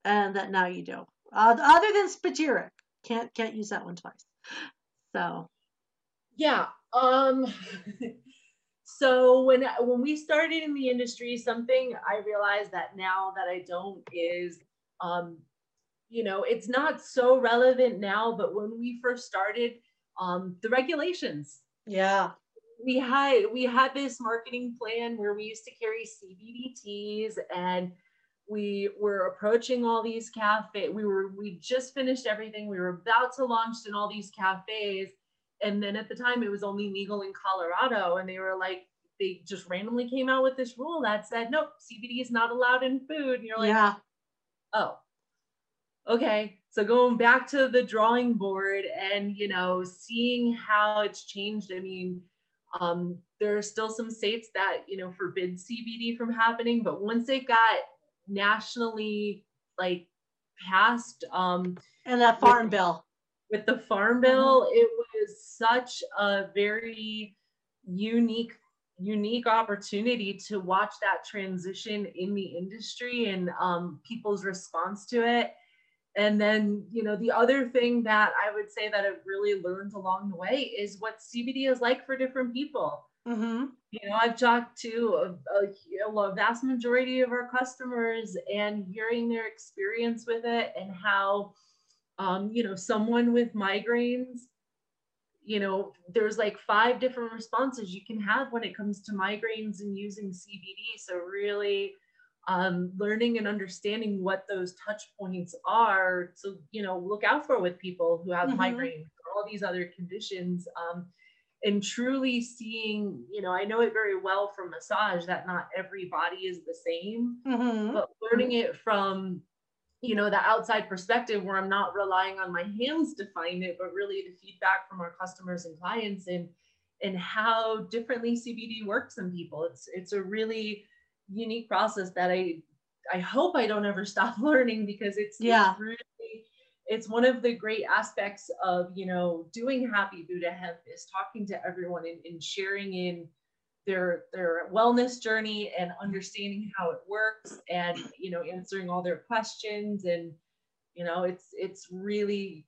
and that now you do? Uh, other than spagyric. Can't can't use that one twice. So Yeah. Um, so when, when we started in the industry, something I realized that now that I don't is, um, you know, it's not so relevant now, but when we first started, um, the regulations, yeah. we had we had this marketing plan where we used to carry CBD teas and we were approaching all these cafe we were we just finished everything. We were about to launch in all these cafes and then at the time it was only legal in Colorado and they were like they just randomly came out with this rule that said nope CBD is not allowed in food and you're like yeah. oh okay so going back to the drawing board and you know seeing how it's changed i mean um, there are still some states that you know forbid cbd from happening but once it got nationally like passed um, And that farm bill. With the farm bill it was such a very unique unique opportunity to watch that transition in the industry and um, people's response to it. And then you know the other thing that i would say that i've really learned along the way is what cbd is like for different people. Mm-hmm. you know i've talked to a, a, a vast majority of our customers and hearing their experience with it and how um, you know someone with migraines you know there's like five different responses you can have when it comes to migraines and using cbd so really um, learning and understanding what those touch points are to you know look out for with people who have Mhm. migraine or all these other conditions um, and truly seeing you know i know it very well from massage that not every body is the same Mm-hmm. but learning it from you know the outside perspective where i'm not relying on my hands to find it but really the feedback from our customers and clients and and how differently cbd works in people. It's it's a really unique process that I I hope I don't ever stop learning because it's yeah. it's really it's one of the great aspects of you know doing happy buddha hemp is talking to everyone and, and sharing in their their wellness journey and understanding how it works and you know answering all their questions. And you know it's it's really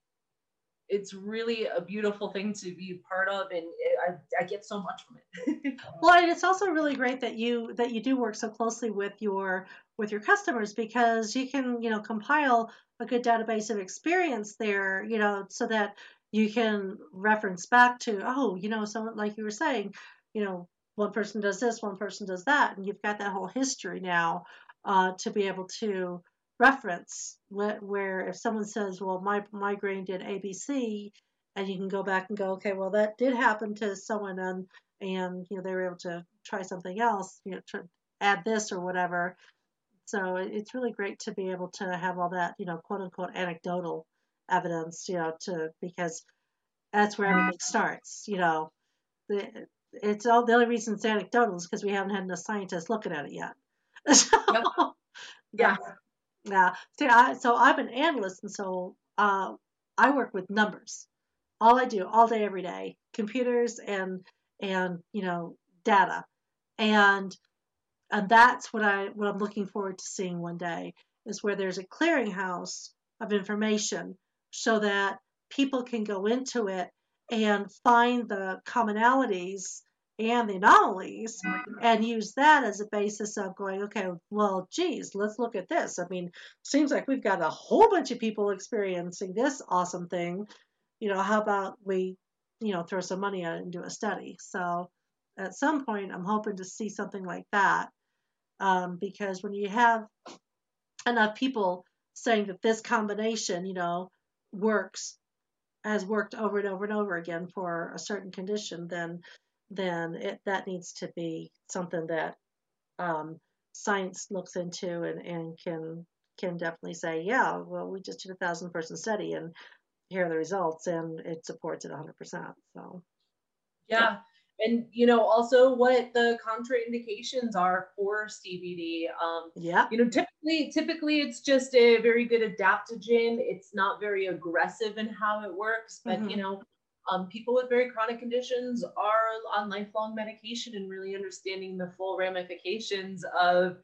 it's really a beautiful thing to be part of and I, I get so much from it. Well and it's also really great that you that you do work so closely with your with your customers because you can you know compile a good database of experience there you know so that you can reference back to oh you know so like you were saying you know one person does this one person does that. And you've got that whole history now uh, to be able to reference where if someone says, well, my migraine did ABC, and you can go back and go, okay, well, that did happen to someone and, and, you know, they were able to try something else, you know, to add this or whatever. So it's really great to be able to have all that, you know, quote unquote anecdotal evidence, you know, to, because that's where everything starts, you know, the, it's all the only reason it's anecdotal is because we haven't had enough scientists looking at it yet. so, yep. Yeah. Yeah. See, I, so I'm an analyst, and so uh, I work with numbers. All I do, all day, every day, computers and and you know data, and and that's what I what I'm looking forward to seeing one day is where there's a clearinghouse of information so that people can go into it and find the commonalities and the anomalies and use that as a basis of going, okay, well, geez, let's look at this. I mean, seems like we've got a whole bunch of people experiencing this awesome thing. You know, how about we, you know, throw some money at it and do a study? So at some point, I'm hoping to see something like that. Um, because when you have enough people saying that this combination, you know, works, has worked over and over and over again for a certain condition, then then it, that needs to be something that um, science looks into and, and can can definitely say, yeah, well, we just did a thousand person study and here are the results, and it supports it 100%. So, yeah. And you know also what the contraindications are for CBD. Um, yeah. You know, typically, typically it's just a very good adaptogen. It's not very aggressive in how it works, but mm-hmm. you know, um, people with very chronic conditions are on lifelong medication and really understanding the full ramifications of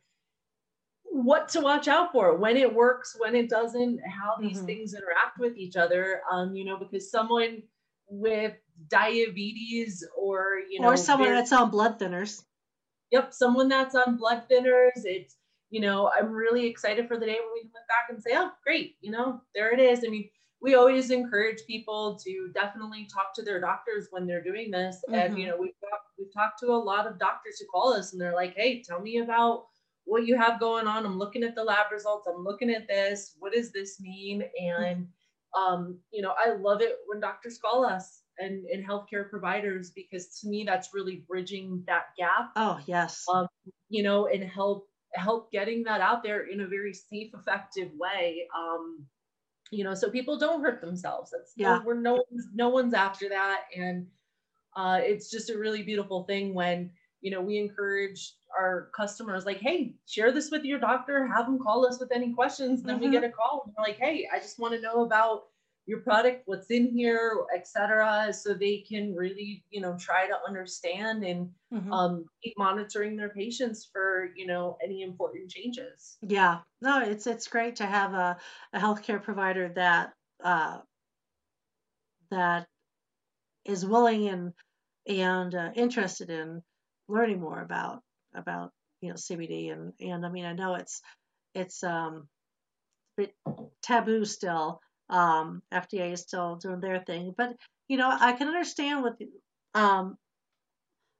what to watch out for when it works when it doesn't how these mm-hmm. things interact with each other um you know because someone with diabetes or you know or someone that's on blood thinners yep someone that's on blood thinners it's you know i'm really excited for the day when we can look back and say oh great you know there it is i mean we always encourage people to definitely talk to their doctors when they're doing this. Mm-hmm. And you mm-hmm. know, we've talked, we've talked to a lot of doctors who call us and they're like, "Hey, tell me about what you have going on. I'm looking at the lab results. I'm looking at this. What does this mean?" And um, you know, I love it when doctors call us and, and healthcare providers because to me that's really bridging that gap. Oh yes. Um, you know, and help help getting that out there in a very safe, effective way. Um, you know so people don't hurt themselves that's yeah we're no one's no one's after that and uh, it's just a really beautiful thing when you know we encourage our customers like hey share this with your doctor have them call us with any questions and then mm-hmm. we get a call and we're like hey i just want to know about your product, what's in here, etc., so they can really, you know, try to understand and mm-hmm. um, keep monitoring their patients for, you know, any important changes. Yeah, no, it's it's great to have a, a healthcare provider that uh, that is willing and and uh, interested in learning more about about you know CBD and and I mean I know it's it's um bit taboo still um, FDA is still doing their thing, but you know, I can understand what um,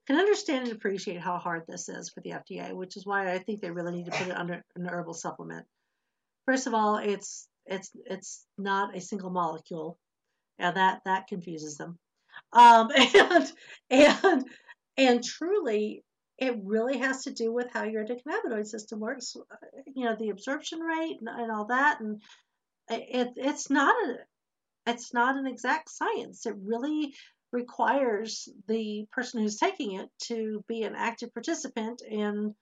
can understand and appreciate how hard this is for the FDA, which is why I think they really need to put it under an herbal supplement. First of all, it's it's it's not a single molecule, and that that confuses them. Um, and and and truly, it really has to do with how your endocannabinoid system works. You know, the absorption rate and, and all that, and it, it's not a it's not an exact science. It really requires the person who's taking it to be an active participant in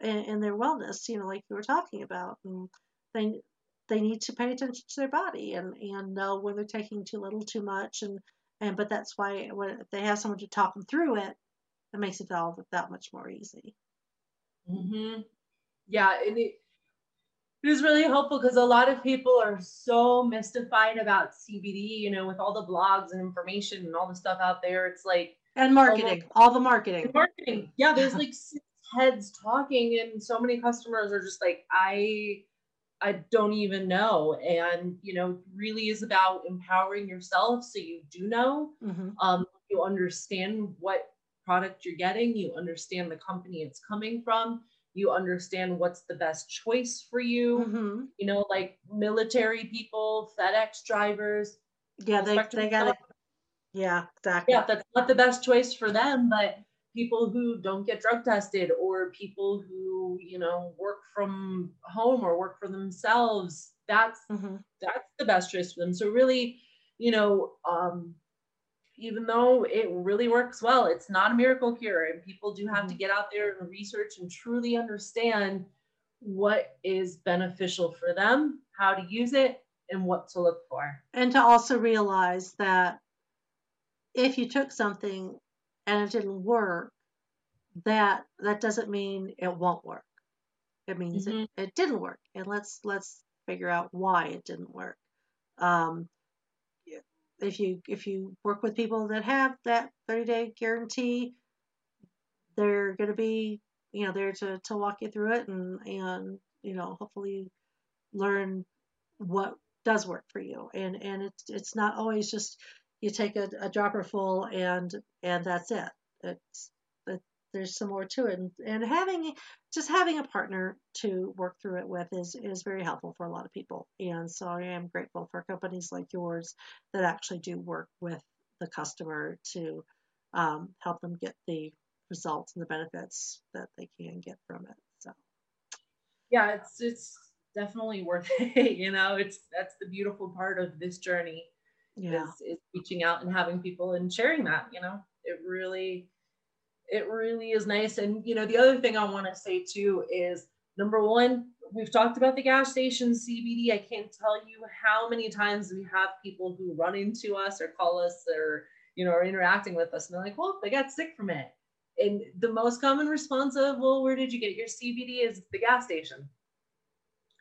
in, their wellness. You know, like you were talking about, and they they need to pay attention to their body and and know when they're taking too little, too much, and and but that's why when they have someone to talk them through it, it makes it all that much more easy. Mm-hmm. Yeah, and it, it is really helpful because a lot of people are so mystified about CBD. You know, with all the blogs and information and all the stuff out there, it's like and marketing, all the marketing, marketing. Yeah, there's like six heads talking, and so many customers are just like, I I don't even know. And, you know, really is about empowering yourself so you do know. Mm-hmm. Um, you understand what product you're getting, you understand the company it's coming from, you understand what's the best choice for you. Mm-hmm. You know, like military people, FedEx drivers. Yeah, they, they got it. Yeah, exactly. Yeah, that's not the best choice for them, but people who don't get drug tested or people who you know work from home or work for themselves that's mm-hmm. that's the best choice for them so really you know um even though it really works well it's not a miracle cure and people do have mm-hmm. to get out there and research and truly understand what is beneficial for them how to use it and what to look for and to also realize that if you took something and it didn't work, that that doesn't mean it won't work. It means mm-hmm. it, it didn't work. And let's let's figure out why it didn't work. Um, if you if you work with people that have that 30 day guarantee, they're going to be you know there to to walk you through it and and you know hopefully learn what does work for you. And and it's it's not always just you take a, a dropper full and and that's it. It's it, there's some more to it, and, and having just having a partner to work through it with is is very helpful for a lot of people. And so I am grateful for companies like yours that actually do work with the customer to um, help them get the results and the benefits that they can get from it. So yeah, it's it's definitely worth it. you know, it's that's the beautiful part of this journey yeah. is, is reaching out and having people and sharing that you know it really it really is nice. And you know the other thing i want to say too is number one we've talked about the gas station cbd i can't tell you how many times we have people who run into us or call us or you know are interacting with us and they're like well they got sick from it. And the most common response of well where did you get your cbd is the gas station.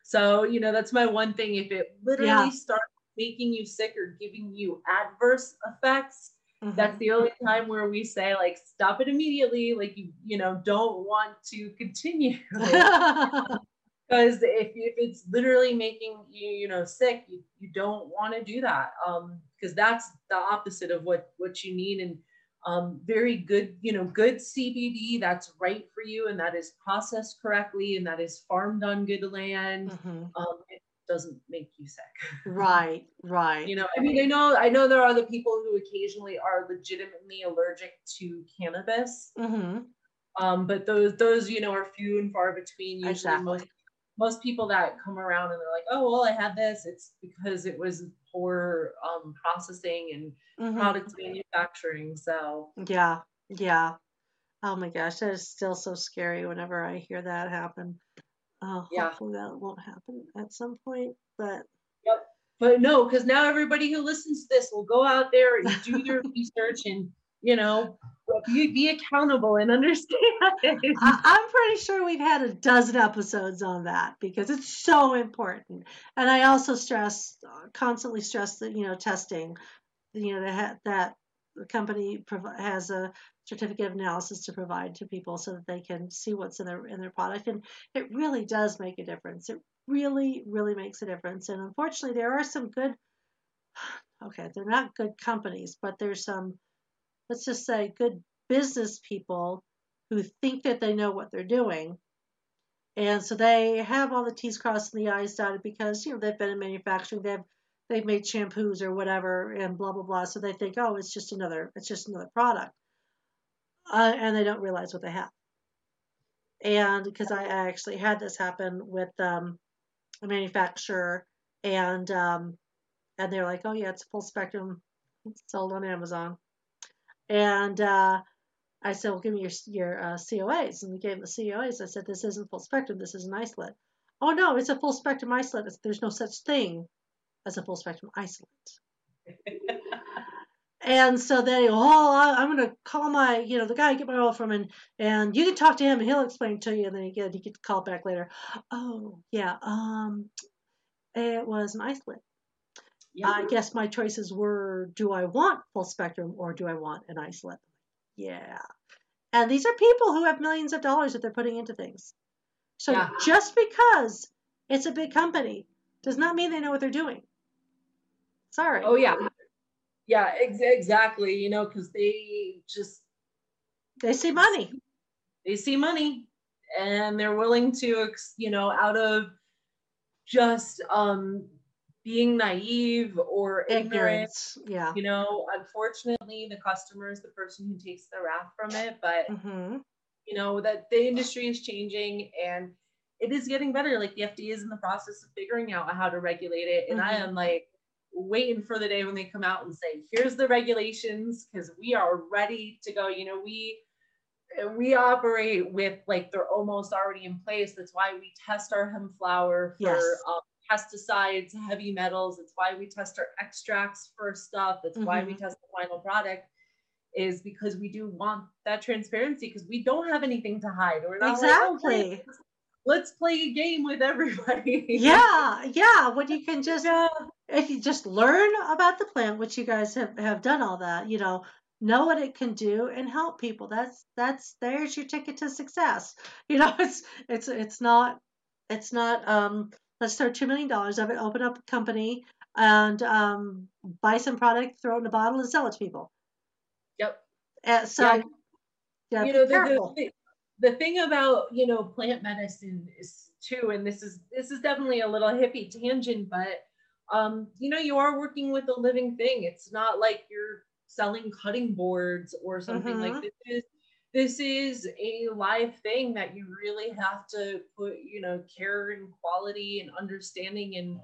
So you know that's my one thing. If it literally yeah. starts making you sick or giving you adverse effects mm-hmm. that's the only time where we say like stop it immediately like you you know don't want to continue because if, if it's literally making you you know sick you, you don't want to do that um because that's the opposite of what what you need and um, very good, you know, good CBD that's right for you and that is processed correctly and that is farmed on good land. Mm-hmm. Um, doesn't make you sick. Right, right. you know, I mean, I know, I know there are the people who occasionally are legitimately allergic to cannabis. Mm-hmm. Um, but those, those, you know, are few and far between. Usually, exactly. most most people that come around and they're like, oh, well, I had this. It's because it was poor um, processing and mm-hmm. product manufacturing. So yeah, yeah. Oh my gosh, that is still so scary whenever I hear that happen. Uh, yeah. Hopefully that won't happen at some point, but. Yep. But no, because now everybody who listens to this will go out there and do their research and, you know, be, be accountable and understand. I, I'm pretty sure we've had a dozen episodes on that because it's so important. And I also stress, constantly stress that, you know, testing, you know, that, that the company has a certificate of analysis to provide to people so that they can see what's in their in their product. And it really does make a difference. It really really makes a difference. And unfortunately there are some good okay they're not good companies but there's some let's just say good business people who think that they know what they're doing. And so they have all the t's crossed and the i's dotted because you know they've been in manufacturing they've they've made shampoos or whatever and blah blah blah. So they think oh it's just another it's just another product uh, and they don't realize what they have. And because I actually had this happen with um, a manufacturer, and um, and they're like, oh yeah, it's full spectrum, it's sold on Amazon, and uh, I said, well, give me your your uh, COAs, and we gave the COAs. I said, this isn't full spectrum. This is an isolate. Oh no, it's a full spectrum isolate. There's no such thing as a full spectrum isolate. and so they, oh, I, am gonna call my, you know, the guy I get my oil from, and and you can talk to him, and he'll explain to you. And then again, he gets called back later. Oh yeah, um, it was an isolate. Yeah. I guess my choices were: do I want full spectrum or do I want an isolate? Yeah. And these are people who have millions of dollars that they're putting into things. So yeah. just because it's a big company does not mean they know what they're doing. Sorry. Oh yeah. Yeah, ex- exactly. You know, because they just they see money. They see money, and they're willing to, you know, out of just um being naive or ignorant. Yeah. You know, unfortunately, the customer is the person who takes the wrath from it. But, mm-hmm. you know, that the industry is changing and it is getting better. Like the FDA is in the process of figuring out how to regulate it. And mm-hmm. I am like waiting for the day when they come out and say, here's the regulations because we are ready to go. You know, we, we operate with like they're almost already in place. That's why we test our hemp flower for yes. um, pesticides, heavy metals. It's why we test our extracts for stuff. That's mm-hmm. why we mm-hmm. test the final product is because we do want that transparency because we don't have anything to hide. We're not exactly. Like, oh, let's play a game with everybody. yeah, yeah. When you can just yeah. If you just learn about the plant, which you guys have, have done all that, you know, know what it can do and help people. That's that's there's your ticket to success. You know, it's it's it's not it's not um let's throw $2 million of it, open up a company, and um, buy some product, throw it in a bottle, and sell it to people. Yep. Uh, so, yeah. yeah you know, the, the, the thing about, you know, plant medicine is too, and this is, this is definitely a little hippie tangent, but, um, you know, you are working with a living thing. It's not like you're selling cutting boards or something mm-hmm. like this is this is a live thing that you really have to put you know care and quality and understanding and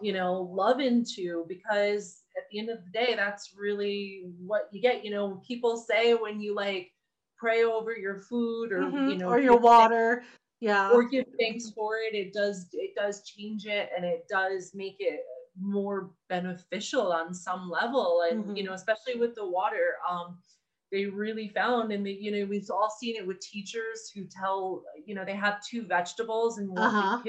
you know love into because at the end of the day that's really what you get you know people say when you like pray over your food or mm-hmm. you know or your water yeah or give thanks for it it does it does change it and it does make it more beneficial on some level and mm-hmm. you know especially with the water um they really found and they, you know we've all seen it with teachers who tell you know they have two vegetables and uh-huh.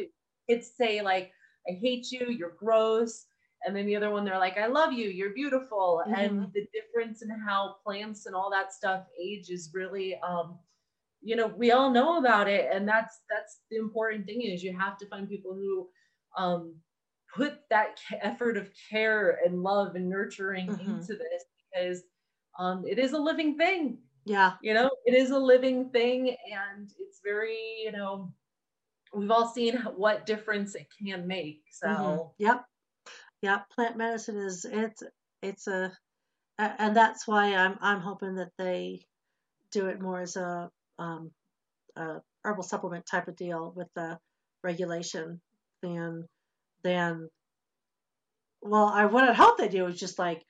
kids say like i hate you you're gross and then the other one they're like i love you you're beautiful mm-hmm. and the difference in how plants and all that stuff age is really um you know we all know about it and that's that's the important thing is you have to find people who um put that effort of care and love and nurturing mm-hmm. into this because um, it is a living thing. Yeah. You know, it is a living thing and it's very, you know, we've all seen what difference it can make. So, mm-hmm. yep. Yep. Plant medicine is, it's, it's a, and that's why I'm, I'm hoping that they do it more as a, um, a herbal supplement type of deal with the regulation than, than, well, I, what I'd hope they do is just like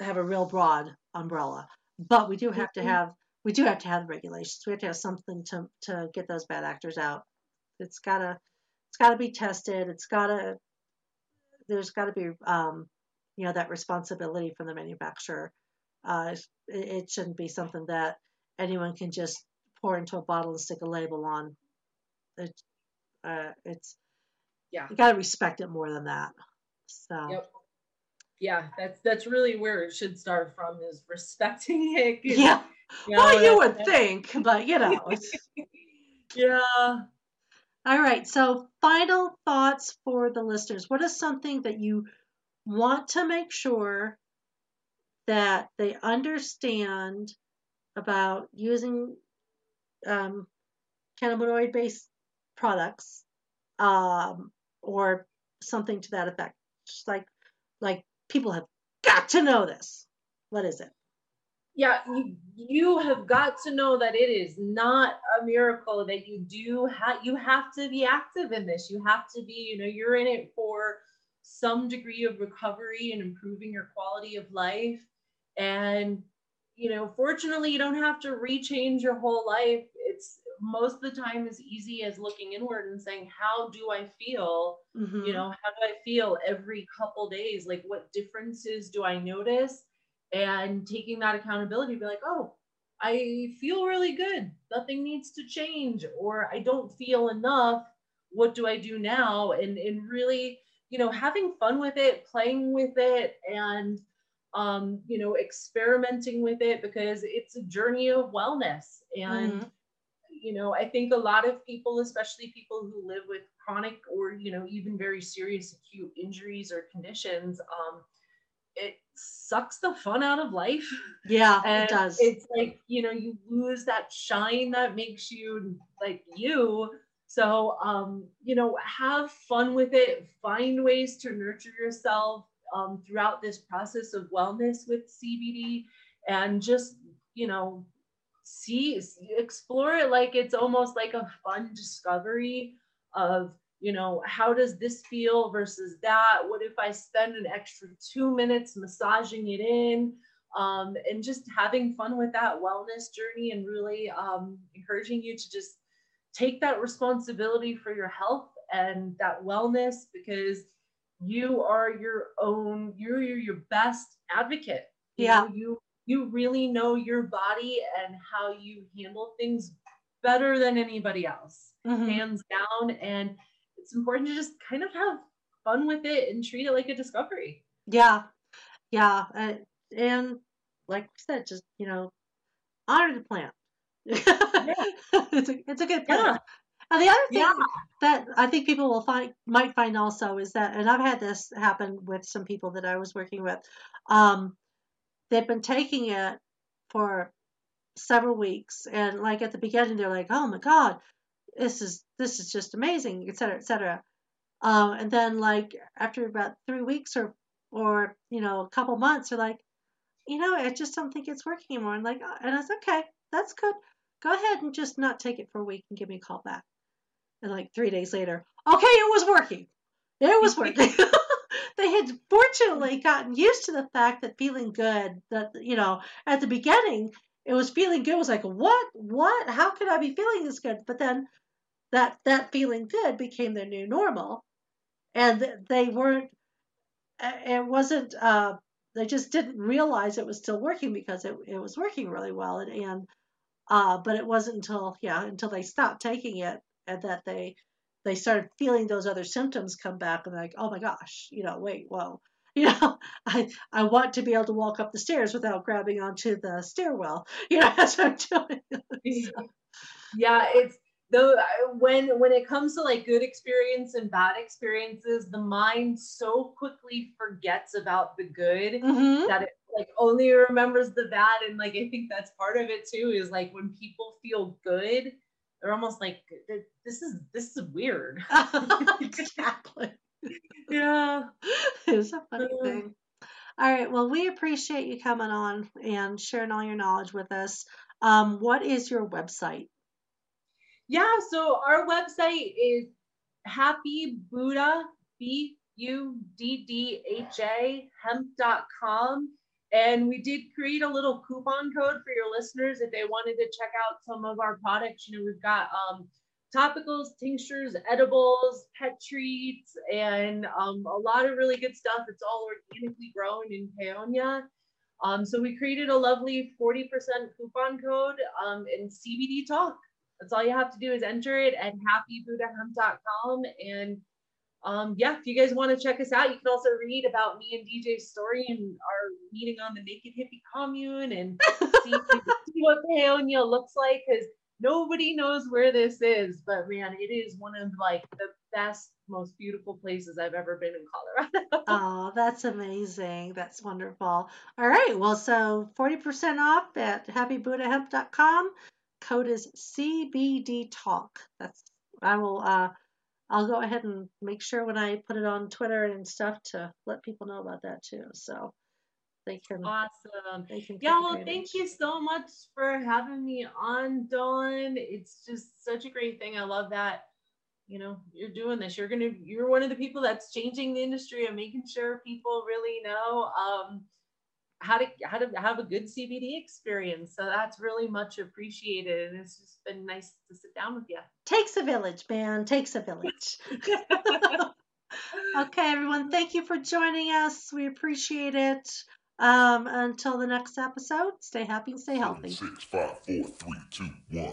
have a real broad umbrella, but we do have to mm-hmm. have we do have to have the regulations. We have to have something to to get those bad actors out. It's gotta it's gotta be tested. It's gotta there's got to be um, you know that responsibility from the manufacturer. Uh, it, it, shouldn't be something that anyone can just pour into a bottle and stick a label on. It, uh, it's yeah, you got to respect it more than that. So. Yep yeah, that's that's really where it should start from is respecting it. Yeah. You know, well, you would think, but you know. yeah. All right. So, final thoughts for the listeners. What is something that you want to make sure that they understand about using um, cannabinoid based products um, or something to that effect? Just like like people have got to know this. What is it? Yeah, you, you have got to know that it is not a miracle that you do have, you have to be active in this. You have to be, you know, you're in it for some degree of recovery and improving your quality of life. And you know, fortunately, you don't have to rechange your whole life. Most of the time as easy as looking inward and saying, How do I feel? Mhm. You know, how do I feel every couple days? Like, what differences do I notice? And taking that accountability, be like, Oh, I feel really good. Nothing needs to change, or I don't feel enough. What do I do now? And and really, you know, having fun with it, playing with it, and um, you know, experimenting with it because it's a journey of wellness. And Mhm. You know, I think a lot of people, especially people who live with chronic or you know even very serious acute injuries or conditions, um, it sucks the fun out of life. Yeah, And it does. it's like, you know, you lose that shine that makes you like you. So, um, you know, have fun with it, find ways to nurture yourself um, throughout this process of wellness with CBD and just, you know, see, explore it like it's almost like a fun discovery of, you know, how does this feel versus that? What if I spend an extra two minutes massaging it in? um, and just having fun with that wellness journey and really um, encouraging you to just take that responsibility for your health and that wellness because you are your own you're your, best advocate you Yeah. know, you you really know your body and how you handle things better than anybody else Mhm. hands down and it's important to just kind of have fun with it and treat it like a discovery Yeah, yeah, uh, and like we said, just you know, honor the plant. it's a it's a good plant. yeah And the other thing Yeah. that I think people will find might find also is that, and I've had this happen with some people that I was working with. Um, they've been taking it for several weeks, and like at the beginning, they're like, "Oh my God, this is this is just amazing," et cetera, et cetera. Um, and then like after about three weeks or or you know a couple months, they're like, you know, I just don't think it's working anymore. And like, "Uh," and I was okay, that's good. Go ahead and just not take it for a week and give me a call back. And like three days later, okay, it was working. It was working. they had fortunately gotten used to the fact that feeling good, that, you know, at the beginning, it was feeling good. It was like, what? What? How could I be feeling this good? But then that, that feeling good became their new normal. And they weren't, it wasn't, uh, they just didn't realize it was still working because it, it was working really well. And, and uh, but it wasn't until, yeah, until they stopped taking it and that they they started feeling those other symptoms come back and like oh my gosh you know wait whoa. You know i i want to be able to walk up the stairs without grabbing onto the stairwell you know that's what i'm doing So, yeah. It's though when when it comes to like good experience and bad experiences the mind so quickly forgets about the good mhm, that it like only remembers the bad and like i think that's part of it too is like when people feel good they're almost like this is this is weird. Exactly. Yeah. It's a funny Uh. thing. All right well we appreciate you coming on and sharing all your knowledge with us. Um, what is your website? Yeah, so our website is happy Buddha, B U D D H A, hemp.com. And we did create a little coupon code for your listeners if they wanted to check out some of our products. You know, we've got um, topicals, tinctures, edibles, pet treats, and um, a lot of really good stuff. It's all organically grown in Paonia. Um, so we created a lovely 40% coupon code um, in CBD Talk. That's all you have to do is enter it at happybuddhahemp.com. And um, yeah, if you guys want to check us out, you can also read about me and DJ's story and our meeting on the Naked Hippie Commune and see, see what Paonia looks like because nobody knows where this is. But man, it is one of like the best, most beautiful places I've ever been in Colorado. Oh, that's amazing. That's wonderful. All right. Well, so 40% off at happybuddhahemp.com. Code is CBD Talk. That's I will uh I'll go ahead and make sure when I put it on Twitter and stuff to let people know about that too. So they can awesome. they can Yeah, well, advantage. thank you so much for having me on, Dawn. It's just such a great thing. I love that. You know, you're doing this. You're gonna. You're one of the people that's changing the industry and making sure people really know. Um, how to how to have a good CBD experience. So that's really much appreciated, and it's just been nice to sit down with you. Takes a village, man. Takes a village. okay, everyone. Thank you for joining us. We appreciate it. Um, until the next episode, stay happy and stay healthy. Six, five, four, three, two, one.